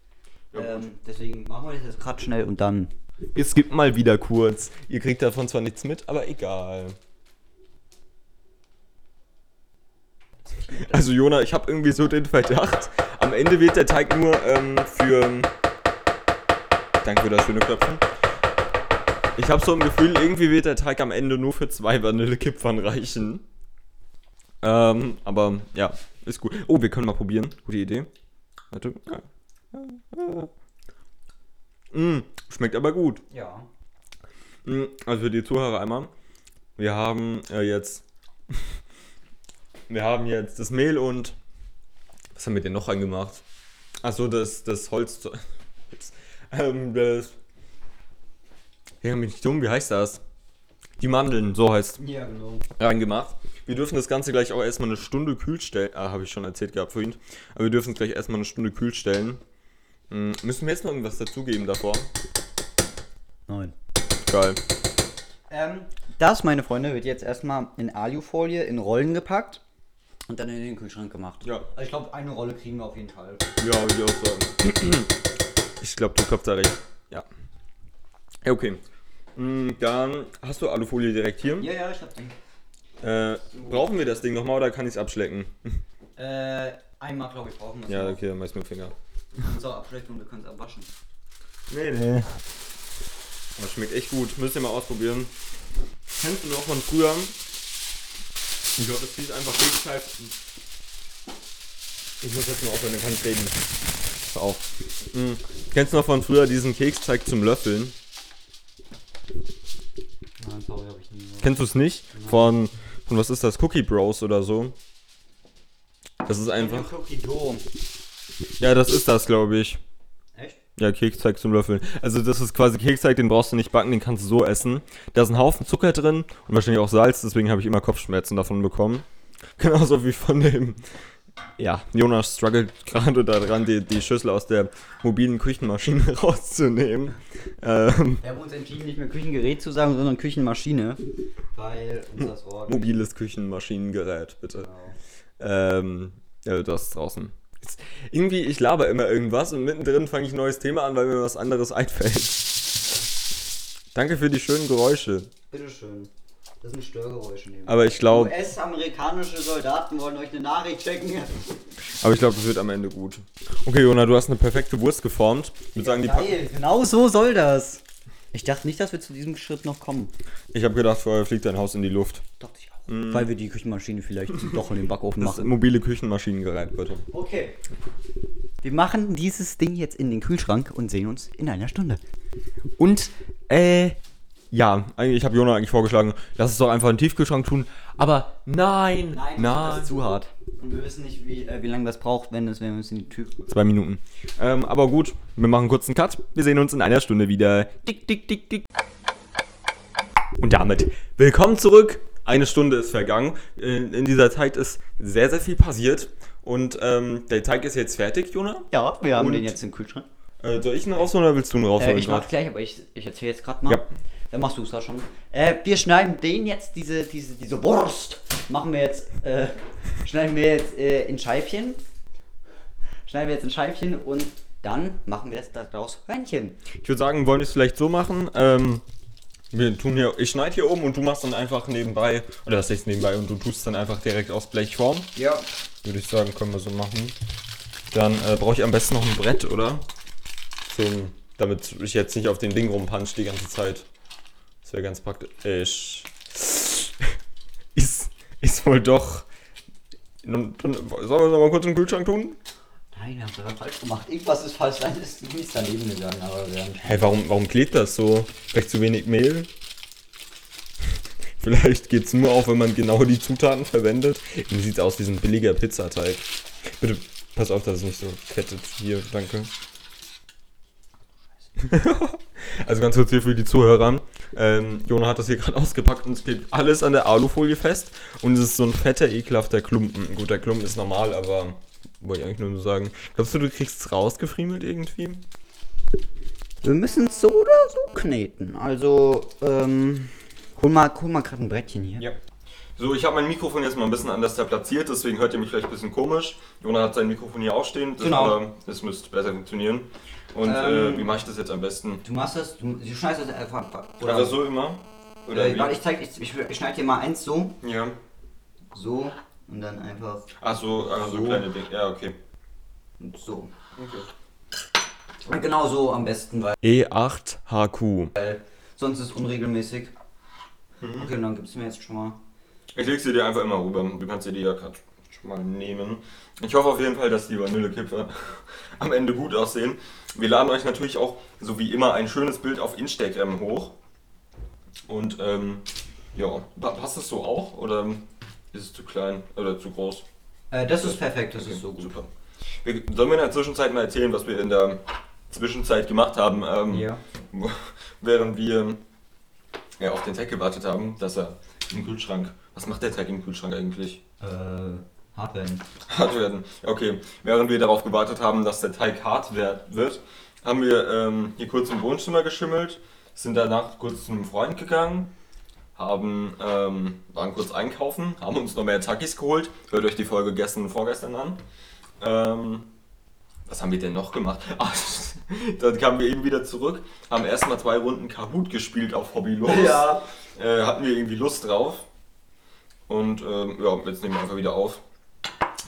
Ja, ähm, deswegen machen wir das jetzt gerade schnell und dann. Es gibt mal wieder kurz. Ihr kriegt davon zwar nichts mit, aber egal. *laughs* Also Jona, ich habe irgendwie so den Verdacht, am Ende wird der Teig nur ähm, für... Danke für das schöne Klopfen. Ich habe so ein Gefühl, irgendwie wird der Teig am Ende nur für zwei Vanillekipfern reichen. Ähm, aber ja, ist gut. Oh, wir können mal probieren. Gute Idee. Warte. Mm, schmeckt aber gut. Ja. Mm, Also für die Zuhörer einmal. Wir haben äh, jetzt. Wir haben jetzt das Mehl und. Was haben wir denn noch reingemacht? Achso, das, das Holz. *laughs* Ähm, das. Ja, bin ich dumm, wie heißt das? Die Mandeln, so heißt Ja, genau. reingemacht. Wir dürfen das Ganze gleich auch erstmal eine Stunde kühl stellen. Ah, habe ich schon erzählt gehabt vorhin. Aber wir dürfen es gleich erstmal eine Stunde kühl stellen. Mm, müssen wir jetzt noch irgendwas dazugeben davor? Nein. Geil. Ähm, das, meine Freunde, wird jetzt erstmal in Alufolie in Rollen gepackt und dann in den Kühlschrank gemacht. Ja. Also ich glaube, eine Rolle kriegen wir auf jeden Fall. Ja, würde ich auch sagen. *clears throat* Ich glaube, du klopfst da recht. Ja. Ja, okay. Mm, Dann hast du Alufolie direkt hier. Ja, ja, ich hab den. Äh, brauchen wir das Ding nochmal oder kann ich es abschlecken? Äh, einmal, glaube ich, brauchen wir es. Ja, noch. okay, dann mach ich's mit dem Finger. Wir können es auch abschlecken und wir können es abwaschen. Nee, nee. Das schmeckt echt gut. Müsst ihr mal ausprobieren. Kennst du noch von früher? Ich glaube, das hieß einfach Keksteig. Ich muss jetzt mal aufhören, dann kann ich reden. Hör auf. Mhm. Kennst du noch von früher diesen Keksteig zum Löffeln? Nein, sorry, habe ich nie. Kennst du es nicht? Von, von was ist das? Cookie Bros oder so? Das ist einfach. Ja, das ist das, glaube ich. Ja, Keksteig zum Löffeln. Also das ist quasi Keksteig, den brauchst du nicht backen, den kannst du so essen. Da ist ein Haufen Zucker drin und wahrscheinlich auch Salz, deswegen habe ich immer Kopfschmerzen davon bekommen. *laughs* Genauso wie von dem... Ja, Jonas struggelt gerade daran, die, die Schüssel aus der mobilen Küchenmaschine *laughs* rauszunehmen. Ähm, Wir haben uns entschieden, nicht mehr Küchengerät zu sagen, sondern Küchenmaschine. Weil uns das Wort. mobiles Küchenmaschinengerät, bitte. Genau. Ähm, ja, das ist draußen. Irgendwie, ich laber immer irgendwas und mittendrin fange ich ein neues Thema an, weil mir was anderes *laughs* einfällt. Danke für die schönen Geräusche. Bitteschön. Das sind Störgeräusche. Neben. Aber ich glaube, US-amerikanische Soldaten wollen euch eine Nachricht checken. *laughs* aber ich glaube, das wird am Ende gut. Okay, Jona, du hast eine perfekte Wurst geformt. Ich würde sagen, die. Geil, genau so soll das. Ich dachte nicht, dass wir zu diesem Schritt noch kommen. Ich habe gedacht, vorher fliegt dein Haus in die Luft. Dachte ich auch. Weil wir die Küchenmaschine vielleicht *laughs* doch in den Backofen Das machen. mobile Küchenmaschinengerät, bitte. Okay. Wir machen dieses Ding jetzt in den Kühlschrank und sehen uns in einer Stunde. Und, äh, ja, ich habe Jona eigentlich vorgeschlagen, lass es doch einfach in den Tiefkühlschrank tun. Aber nein, nein. das ist zu hart. Und wir wissen nicht, wie, äh, wie lange das braucht, wenn, es, wenn wir es in die Tür. Zwei Minuten. Ähm, aber gut, wir machen kurz einen Cut. Wir sehen uns in einer Stunde wieder. Dick, dick, dick, dick. Und damit willkommen zurück. Eine Stunde ist vergangen. In, in dieser Zeit ist sehr, sehr viel passiert. Und ähm, der Teig ist jetzt fertig, Jona. Ja, wir haben Und- den jetzt im Kühlschrank. Äh, soll ich ihn rausholen oder willst du ihn rausholen? Äh, ich mach gleich, aber ich, ich erzähle jetzt gerade mal. Ja. Dann machst du es da schon. Äh, wir schneiden den jetzt, diese, diese, diese Wurst, machen wir jetzt, äh, schneiden wir jetzt äh, in Scheibchen. Schneiden wir jetzt in Scheibchen und dann machen wir jetzt daraus Hörnchen. Ich würde sagen, wollen wir es vielleicht so machen. Ähm, wir tun hier, ich schneide hier oben und du machst dann einfach nebenbei, oder das heißt nebenbei und du tust dann einfach direkt aus Blechform. Ja. Würde ich sagen, können wir so machen. Dann äh, brauche ich am besten noch ein Brett, oder? Zum, damit ich jetzt nicht auf den Ding rumpunch die ganze Zeit. Das wäre ganz praktisch. *laughs* Ist, ist wohl doch. Sollen wir es noch mal kurz in den Kühlschrank tun? Nein, wir haben gerade falsch gemacht. Irgendwas ist falsch, dann ist nichts daneben gegangen, aber wir haben Hey, warum, warum klebt das so? Vielleicht zu wenig Mehl? *laughs* Vielleicht geht es nur auf, wenn man genau die Zutaten verwendet. Irgendwie sieht es aus wie so ein billiger Pizzateig. Bitte pass auf, dass es nicht so fettet. Hier, danke. *laughs* also ganz kurz hier für die Zuhörer. Ähm, Jona hat das hier gerade *laughs* ausgepackt und es klebt alles an der Alufolie fest. Und es ist so ein fetter, ekelhafter Klumpen. Gut, der Klumpen ist normal, aber wollte ich eigentlich nur so sagen. Glaubst du, du kriegst es rausgefriemelt irgendwie? Wir müssen es so oder so kneten. Also, ähm, hol mal, hol mal gerade ein Brettchen hier. Ja. So, ich habe mein Mikrofon jetzt mal ein bisschen anders da platziert, deswegen hört ihr mich vielleicht ein bisschen komisch. Jona hat sein Mikrofon hier aufstehen, das, Genau. aber das müsste besser funktionieren. Und Ähm, äh, wie mache ich das jetzt am besten? Du machst das, du, du schneidest das einfach. Oder also so immer? Oder äh, wie? warte, ich zeig, ich, ich, ich schneide dir mal eins so, Ja. so und dann einfach Ach so, also so So. kleine Dinge. Ja, okay. und so. okay. Und genau so am besten, weil E8HQ. sonst ist es unregelmäßig. Mhm. Okay, und dann gibst du mir jetzt schon mal. Ich leg sie dir einfach immer rüber. Du kannst dir die ja gerade schon mal nehmen. Ich hoffe auf jeden Fall, dass die Vanillekipferl *laughs* am Ende gut aussehen. Wir laden euch natürlich auch, so wie immer, ein schönes Bild auf Instagram hoch. Und ähm, ja, Pa- passt das so auch oder ist es zu klein oder zu groß? Äh, das ist perfekt, das Okay, ist so gut. Super. Wir, sollen wir in der Zwischenzeit mal erzählen, was wir in der Zwischenzeit gemacht haben, ähm, Ja. *laughs* während wir ja, auf den Teig gewartet haben, dass er im Kühlschrank. Was macht der Teig im Kühlschrank eigentlich? Äh, hart werden. *laughs* Hart werden. Okay, während wir darauf gewartet haben, dass der Teig hart wird, haben wir ähm, hier kurz im Wohnzimmer geschimmelt, sind danach kurz zu einem Freund gegangen, haben, ähm, waren kurz einkaufen, haben uns noch mehr Takis geholt. Hört euch die Folge gestern und vorgestern an. Ähm, was haben wir denn noch gemacht? Ach, *laughs* dann kamen wir eben wieder zurück, haben erstmal zwei Runden Kahoot gespielt auf Hobbylos. Ja. Äh, hatten wir irgendwie Lust drauf. Und ähm, ja, jetzt nehmen wir einfach wieder auf.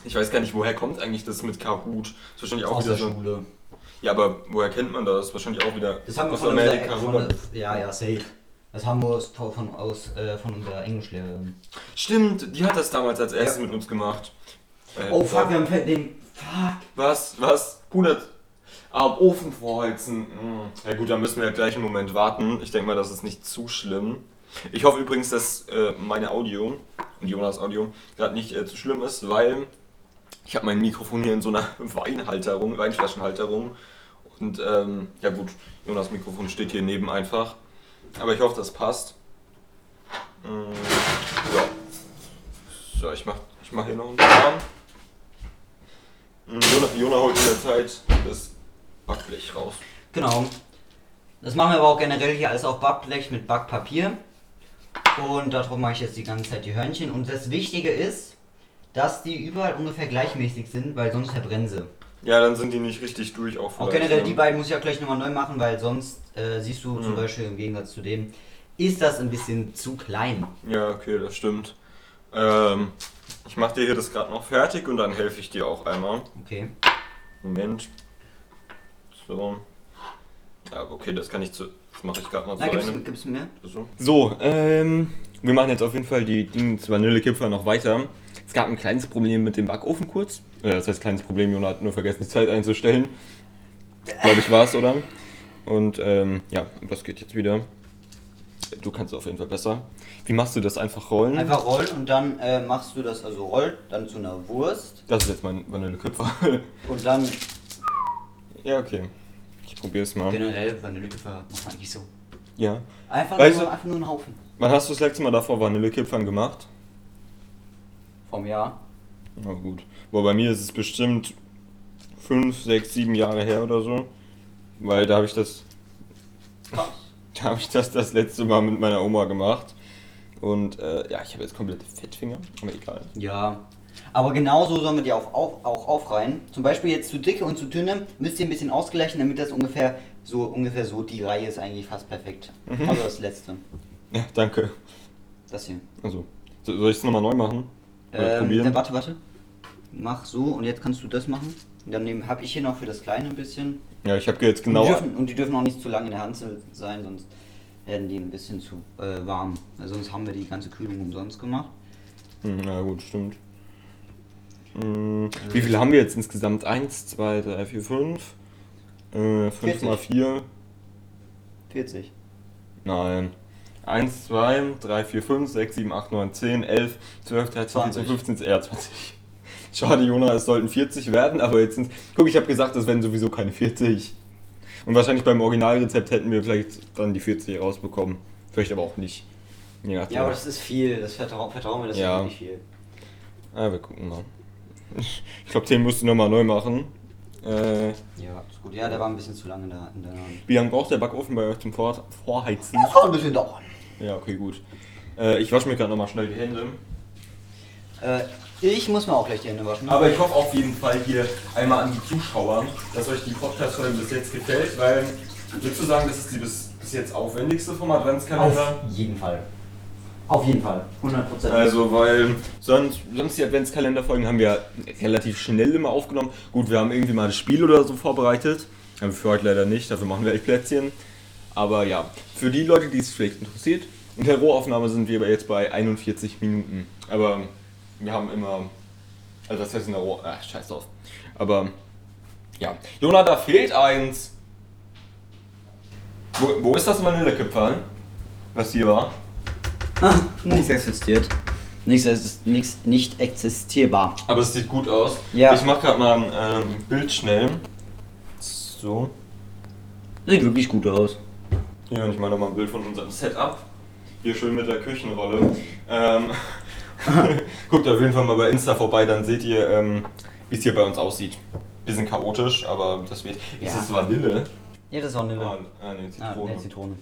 Ich weiß gar nicht, woher kommt eigentlich das mit Kahoot? Das ist wahrscheinlich auch Aus wieder der so. Schule. Ja, aber woher kennt man das? Wahrscheinlich auch wieder Das haben wir aus von Amerika unserer, von, Ja, ja, safe. Das haben wir aus, von, aus, äh, von unserer Englischlehrerin. Stimmt, die hat das damals als erstes Ja. mit uns gemacht. Äh, Oh fuck, wir haben den. Fuck. Was? Was? 100. Ah, am Ofen vorheizen. Hm. Ja gut, dann müssen wir gleich einen Moment warten. Ich denke mal, das ist nicht zu schlimm. Ich hoffe übrigens, dass äh, meine Audio und Jonas Audio gerade nicht äh, zu schlimm ist, weil ich habe mein Mikrofon hier in so einer *laughs* Weinhalterung, Weinflaschenhalterung. Und ähm, ja gut, Jonas Mikrofon steht hier neben einfach. Aber ich hoffe, das passt. Mm, ja. So, ich mach, ich mach hier noch einen Kram. Mm, Jona, Jona holt in der Zeit das Backblech raus. Genau. Das machen wir aber auch generell hier alles auf Backblech mit Backpapier. Und darauf mache ich jetzt die ganze Zeit die Hörnchen. Und das Wichtige ist, dass die überall ungefähr gleichmäßig sind, weil sonst verbrennen sie. Ja, dann sind die nicht richtig durch auch Auch generell ne? die beiden muss ich auch gleich nochmal neu machen, weil sonst äh, siehst du zum Mhm. Beispiel im Gegensatz zu dem, ist das ein bisschen zu klein. Ja, okay, das stimmt. Ähm, ich mach dir hier das gerade noch fertig und dann helfe ich dir auch einmal. Okay. Moment. So. Ja, okay, das kann ich zu. Das mache ich gerade mal zu Na, gib's, einem. gib's mir? So. so, ähm, wir machen jetzt auf jeden Fall die Dings Vanillekipferl noch weiter. Es gab ein kleines Problem mit dem Backofen kurz. Ja, das heißt kleines Problem, Jona hat nur vergessen, die Zeit einzustellen. Glaube ich war's, oder? Und ähm, ja, das geht jetzt wieder. Du kannst auf jeden Fall besser. Wie machst du das? Einfach rollen? Einfach rollen und dann äh, machst du das, also rollt, dann zu einer Wurst Das ist jetzt mein Vanilleköpfer. und dann ja, okay. Ich probiere es mal. generell Vanillekipferl macht man eigentlich so. Ja. Einfach, Weißt nur, du- einfach nur einen Haufen. Wann hast du das letzte Mal davor Vanillekipfern gemacht? Vom Jahr. Na gut. Boah, bei mir ist es bestimmt 5, 6, 7 Jahre her oder so. Weil da habe ich das. Da habe ich das das letzte Mal mit meiner Oma gemacht. Und äh, ja, ich habe jetzt komplette Fettfinger, aber egal. Ja. Aber genauso sollen wir die auch, auf, auch aufreihen. Zum Beispiel jetzt zu dicke und zu dünne müsst ihr ein bisschen ausgleichen, damit das ungefähr so ungefähr so die Reihe ist eigentlich fast perfekt. Also das letzte. Ja, danke. Das hier. Also, so- soll ich es nochmal neu machen? Ähm, dann warte, warte. Mach so und jetzt kannst du das machen. Und dann habe ich hier noch für das Kleine ein bisschen. Ja, ich habe jetzt Und, genau. die dürfen, und die dürfen auch nicht zu lange in der Hand sein, sonst werden die ein bisschen zu äh, warm. Also sonst haben wir die ganze Kühlung umsonst gemacht. Hm, Na gut, stimmt. Hm, wie viele haben wir jetzt insgesamt? 1, 2, 3, 4, 5. Äh, 5 mal 4. 40. Nein. 1, 2, 3, 4, 5, 6, 7, 8, 9, 10, 11, 12, 13, 14, 20. 15, eher 20. Schade, Jona, es sollten 40 werden, aber jetzt sind. Guck, ich habe gesagt, es werden sowieso keine 40. Und wahrscheinlich beim Originalrezept hätten wir vielleicht dann die 40 rausbekommen. Vielleicht aber auch nicht. Nachdem. Ja, aber das ist viel. Das vertrauen, vertrauen wir, das Ja. ist wirklich viel. Ah, wir gucken mal. Ich glaube, den musst du nochmal neu machen. Äh, Ja, ist gut. Ja, der war ein bisschen zu lange in der, in der Hand. wie lange braucht der Backofen bei euch zum Vor Vorheizen? Das kann ein bisschen dauern. Ja, okay, gut. Äh, ich wasche mir gerade nochmal schnell die Hände. Äh, ich muss mir auch gleich die Hände waschen. Aber ich hoffe auf jeden Fall hier einmal an die Zuschauer, dass euch die Podcast-Folge bis jetzt gefällt, weil würdest du sagen, das ist die bis, bis jetzt aufwendigste vom Adventskalender? Auf jeden Fall. Auf jeden Fall. 100%. Also, weil sonst, sonst die Adventskalenderfolgen haben wir relativ schnell immer aufgenommen. Gut, wir haben irgendwie mal das Spiel oder so vorbereitet. Aber für heute leider nicht, dafür machen wir echt Plätzchen. Aber ja, für die Leute, die es vielleicht interessiert, in der Rohaufnahme sind wir aber jetzt bei 41 Minuten. Aber wir haben immer. Also, das heißt in der Roh. Ach, scheiß drauf. Aber ja. Jona, da fehlt eins. Wo, wo ist das Vanillekipferl? Was hier war? Ah, nichts existiert. Nichts, ist nichts nicht existierbar. Aber es sieht gut aus. Ja. Ich mache gerade mal ein ähm, Bild schnell. So. Sieht wirklich gut aus. Hier, ich mache nochmal ein Bild von unserem Setup. Hier schön mit der Küchenrolle. Ähm, *laughs* guckt auf jeden Fall mal bei Insta vorbei, dann seht ihr, ähm, wie es hier bei uns aussieht. Bisschen chaotisch, aber das wird. Ist Ja. das Vanille? Ja, das ist auch eine Ah, ah nee, Ah, Zitrone. nee, Zitrone.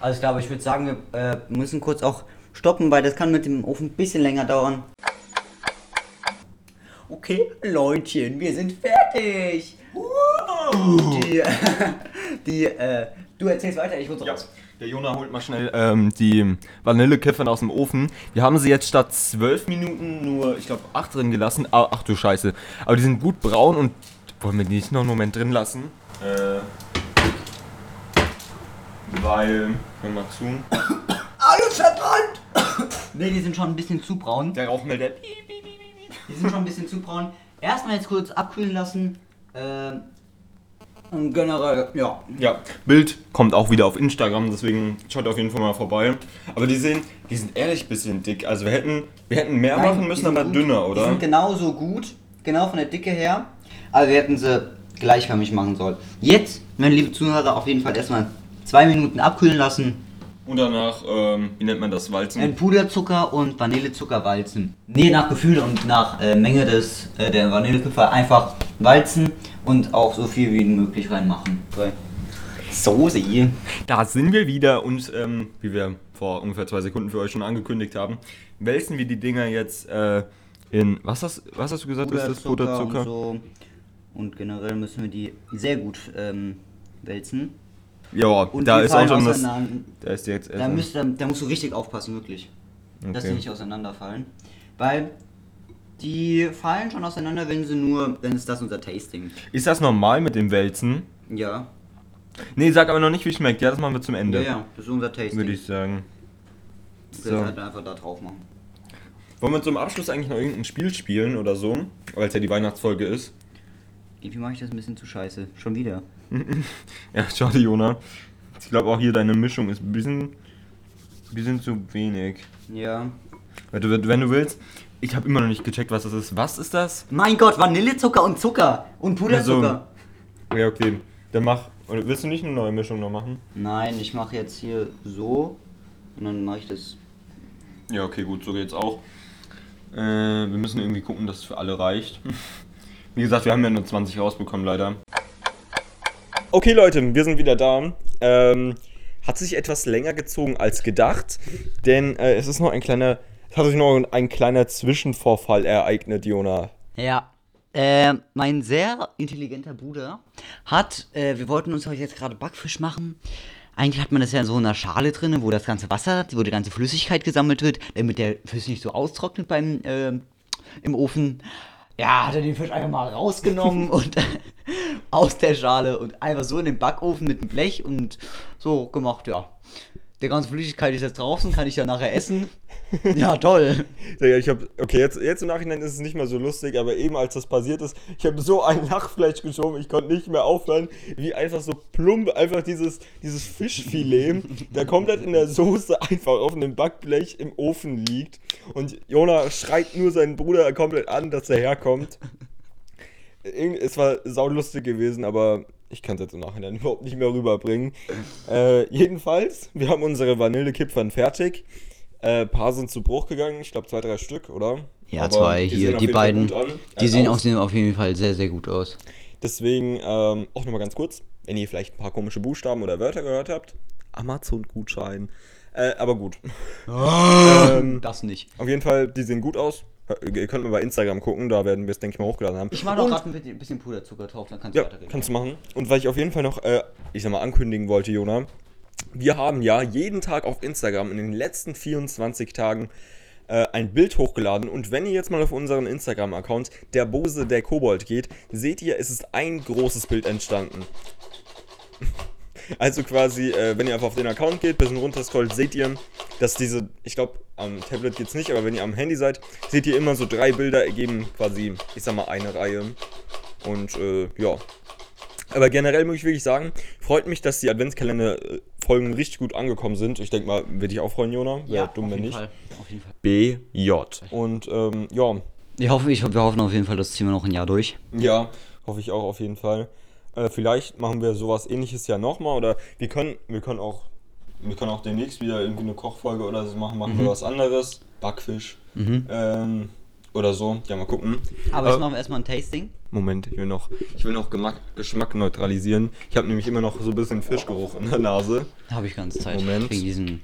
Also ich glaube, ich würde sagen, wir äh, müssen kurz auch stoppen, weil das kann mit dem Ofen ein bisschen länger dauern. Okay, Leutchen, wir sind fertig. Die, *laughs* die, äh, du erzählst weiter, ich hol's Ja, raus. der Jona holt mal schnell ähm, die Vanillekiffern aus dem Ofen. Wir haben sie jetzt statt 12 Minuten nur, ich glaube, 8 drin gelassen. Ah, ach du Scheiße. Aber die sind gut braun und wollen wir die nicht noch einen Moment drin lassen? Äh, weil, hör mal zu. Alles verbrannt! ne, die sind schon ein bisschen zu braun. Der Rauchmelder. Die sind schon ein bisschen zu braun. Erstmal jetzt kurz abkühlen lassen. Ähm, und generell, ja. Ja, Bild kommt auch wieder auf Instagram, deswegen schaut auf jeden Fall mal vorbei. Aber die sehen, die sind ehrlich ein bisschen dick. Also wir hätten, wir hätten mehr Nein, machen die müssen, aber gut. dünner, Die oder? sind genauso gut, genau von der Dicke her. Aber wir hätten sie gleichförmig machen sollen. Jetzt, meine liebe Zuhörer, auf jeden Fall erstmal zwei Minuten abkühlen lassen. Und danach, ähm, wie nennt man das, Walzen? In Puderzucker und Vanillezucker walzen. Nee, nach Gefühl und nach äh, Menge des, äh, der Vanillekipferl einfach walzen und auch so viel wie möglich reinmachen. Soße. Da sind wir wieder und ähm, wie wir vor ungefähr zwei Sekunden für euch schon angekündigt haben, wälzen wir die Dinger jetzt äh, in, was hast, was hast du gesagt, ist das Puderzucker? Und, so. und generell müssen wir die sehr gut ähm, wälzen. Ja, da ist auch schon das, da ist jetzt Da, müsst, da, da musst du richtig aufpassen, wirklich. Dass die Okay. nicht auseinanderfallen. Weil die fallen schon auseinander, wenn sie nur, wenn es das unser Tasting. Ist das normal mit dem Wälzen? Ja. Nee, sag aber noch nicht, wie es schmeckt. Ja, das machen wir zum Ja, Ende, ja, das ist unser Tasting. würde ich sagen. Wir So. halt einfach da drauf machen. Wollen wir zum Abschluss eigentlich noch irgendein Spiel spielen oder so? Weil es ja die Weihnachtsfolge ist. Irgendwie mache ich das ein bisschen zu scheiße. Schon wieder. *laughs* Ja, schade, Jona. Ich glaube auch hier deine Mischung ist ein bisschen Die sind zu wenig. Ja. Wenn du, wenn du willst, ich habe immer noch nicht gecheckt, was das ist. Was ist das? Mein Gott, Vanillezucker und Zucker und Puderzucker. Ja, okay. Dann mach. Oder willst du nicht eine neue Mischung noch machen? Nein, ich mache jetzt hier so und dann mache ich das. Ja, okay, gut, so geht's auch. Äh, wir müssen irgendwie gucken, dass es für alle reicht. *laughs* Wie gesagt, wir haben ja nur 20 rausbekommen, leider. Okay, Leute, wir sind wieder da. Ähm, hat sich etwas länger gezogen als gedacht, denn äh, es ist noch ein kleiner, es hat sich noch ein kleiner Zwischenvorfall ereignet, Jona. Ja. Äh, mein sehr intelligenter Bruder hat, äh, wir wollten uns heute jetzt gerade Backfisch machen. Eigentlich hat man das ja in so einer Schale drin, wo das ganze Wasser, wo die ganze Flüssigkeit gesammelt wird, damit der Fisch nicht so austrocknet beim äh, im Ofen. Ja, hat er den Fisch einfach mal rausgenommen *laughs* und *laughs* aus der Schale und einfach so in den Backofen mit dem Blech und so gemacht, ja. Der ganze Flüssigkeit ist jetzt draußen, kann ich ja nachher essen. Ja, toll. Ja, ich habe, okay, jetzt, jetzt im Nachhinein ist es nicht mehr so lustig, aber eben als das passiert ist, ich habe so ein Lachfleisch geschoben, ich konnte nicht mehr aufhören, wie einfach so plump einfach dieses, dieses Fischfilet, der komplett in der Soße einfach auf einem Backblech im Ofen liegt und Jona schreit nur seinen Bruder komplett an, dass er herkommt. Es war saulustig gewesen, aber ich kann es jetzt im Nachhinein *laughs* überhaupt nicht mehr rüberbringen. Äh, jedenfalls, wir haben unsere Vanillekipfern fertig. Äh, paar sind zu Bruch gegangen, ich glaube zwei, drei Stück, oder? Ja, Aber zwei die hier, die beiden, die Äh, sehen aus. auf, sehen auf jeden Fall sehr, sehr gut aus. Deswegen ähm, auch nochmal ganz kurz, wenn ihr vielleicht ein paar komische Buchstaben oder Wörter gehört habt, Amazon-Gutschein. Äh, aber gut. ähm, Das nicht. auf jeden Fall, die sehen gut aus. Ihr könnt mal bei Instagram gucken, da werden wir es, denke ich mal, hochgeladen haben. Ich mache noch gerade ein bisschen Puderzucker drauf, dann kannst du Ja, weiterreden. kannst du machen. Und weil ich auf jeden Fall noch, äh, ich sag mal, ankündigen wollte, Jona, wir haben ja jeden Tag auf Instagram in den letzten 24 Tagen äh, ein Bild hochgeladen. Und wenn ihr jetzt mal auf unseren Instagram-Account, der Bose der Kobold geht, seht ihr, es ist ein großes Bild entstanden. Also quasi, äh, wenn ihr einfach auf den Account geht, bisschen runterscrollt, seht ihr, dass diese, ich glaube, am Tablet geht's nicht, aber wenn ihr am Handy seid, seht ihr immer so drei Bilder ergeben quasi, ich sag mal, eine Reihe. Und äh, ja. Aber generell muss ich wirklich sagen, freut mich, dass die Adventskalender-Folgen richtig gut angekommen sind. Ich denke mal, würde dich auch freuen, Jona. Wäre dumm, auf wenn jeden nicht. Fall. Auf jeden Fall. BJ. Und ähm, ja, Ich hoffe, ich, wir hoffen auf jeden Fall, das ziehen wir noch ein Jahr durch. ja, hoffe ich auch auf jeden Fall. Äh, vielleicht machen wir sowas ähnliches ja nochmal oder wir können, wir können auch, wir können auch demnächst wieder irgendwie eine Kochfolge oder so machen, machen wir was anderes. Backfisch. Ähm, oder so. Ja, mal gucken. Aber Äh, jetzt machen wir erstmal ein Tasting. Moment, ich will noch, ich will noch Gemack, Geschmack neutralisieren. Ich habe nämlich immer noch so ein bisschen Fischgeruch in der Nase. Habe ich ganz Zeit. Moment. Wegen diesen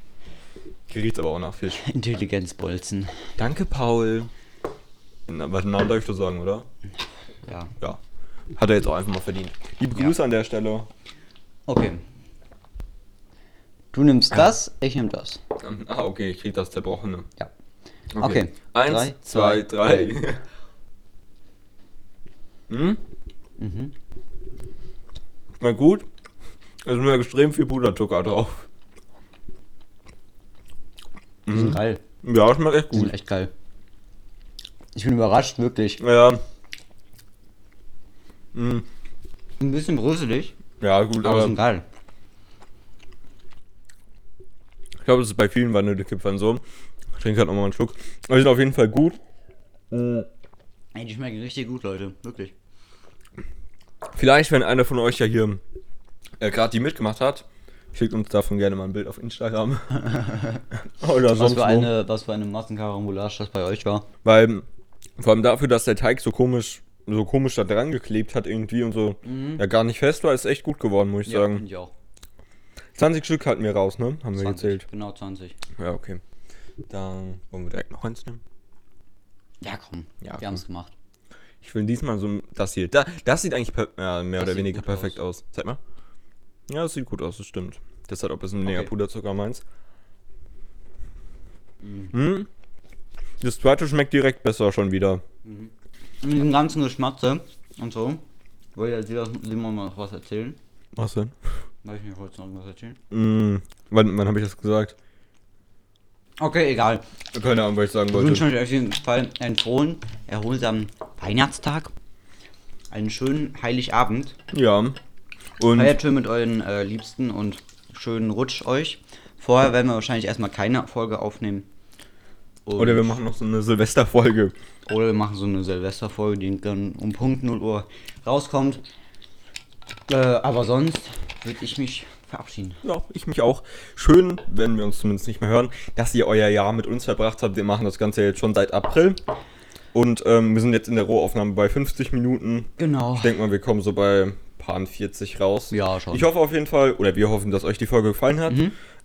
riecht aber auch nach Fisch. Intelligenzbolzen. Danke, Paul. Na, was den Namen darf ich doch sagen, oder? Ja. Ja. Hat er jetzt auch einfach mal verdient. Liebe Ja. Grüße an der Stelle. Okay. Du nimmst das, ich nehm das. Ah, okay, ich krieg das Zerbrochene. Ja. Okay. Eins, Drei, zwei, zwei, drei. *laughs* hm? Mhm. Schmeckt gut. Es ist nur extrem viel Puderzucker drauf. Die Mhm. sind geil. Ja, schmeckt echt Die sind gut. echt geil. Ich bin überrascht, wirklich. Ja. Mhm. Ein bisschen bröselig, Ja, gut, aber aber geil. ich glaube, das ist bei vielen Vanillekipfern so. Ich trinke halt nochmal einen Schluck. Aber die sind auf jeden Fall gut. Ey, die schmecken richtig gut, Leute. Wirklich. Vielleicht, wenn einer von euch ja hier äh, gerade die mitgemacht hat, schickt uns davon gerne mal ein Bild auf Instagram. *laughs* Oder Was sonst für wo. eine, was für eine Massenkarambolage das bei euch war. Weil, vor allem dafür, dass der Teig so komisch, so komisch da dran geklebt hat irgendwie und so ja gar nicht fest war, ist echt gut geworden, muss ich Ja, sagen. ich auch. 20 Stück hatten wir raus, ne? Haben wir 20, gezählt. Genau 20. Ja, okay. Dann wollen wir direkt noch eins nehmen. Ja, komm. Ja, wir haben es gemacht. Ich will diesmal so das hier. Da, das sieht eigentlich per, ja, mehr Das oder weniger perfekt aus. Zeig mal. Ja, das sieht gut aus, das stimmt. Das hat auch ein bisschen weniger Okay. Puderzucker meins. Mhm. Das zweite schmeckt direkt besser schon wieder. Mit dem ganzen Geschmatze und so. Wollte ich dir lieber mal noch was erzählen? Was denn? Weiß ich nicht, wolltest du noch was erzählen? Mhm. Wann, wann habe ich das gesagt? Okay, egal. Keine Ahnung, was ich sagen Ich wollte. wünsche euch auf jeden Fall einen frohen, erholsamen Weihnachtstag. Einen schönen Heiligabend. Ja. Und Feiert schön mit euren äh, Liebsten und schönen Rutsch euch. Vorher werden wir wahrscheinlich erstmal keine Folge aufnehmen. Und- Oder wir machen noch so eine Silvesterfolge. Oder wir machen so eine Silvesterfolge, die dann um Punkt 0 Uhr rauskommt. Äh, aber sonst würde ich mich verabschieden. Ja, ich mich auch. Schön, wenn wir uns zumindest nicht mehr hören, dass ihr euer Jahr mit uns verbracht habt. Wir machen das Ganze jetzt schon seit April. Und ähm, wir sind jetzt in der Rohaufnahme bei 50 Minuten. Genau. Ich denke mal, wir kommen so bei paar 40 raus. Ja, schon. Ich hoffe auf jeden Fall, oder wir hoffen, dass euch die Folge gefallen hat.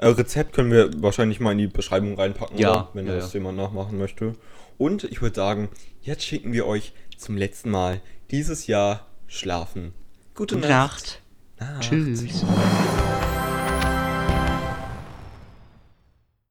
Äh, Rezept können wir wahrscheinlich mal in die Beschreibung reinpacken, Ja, oder? wenn ja, das ja. jemand nachmachen möchte. Und ich würde sagen, jetzt schicken wir euch zum letzten Mal dieses Jahr schlafen. Gute, Gute Nacht. Nacht. Tschüss.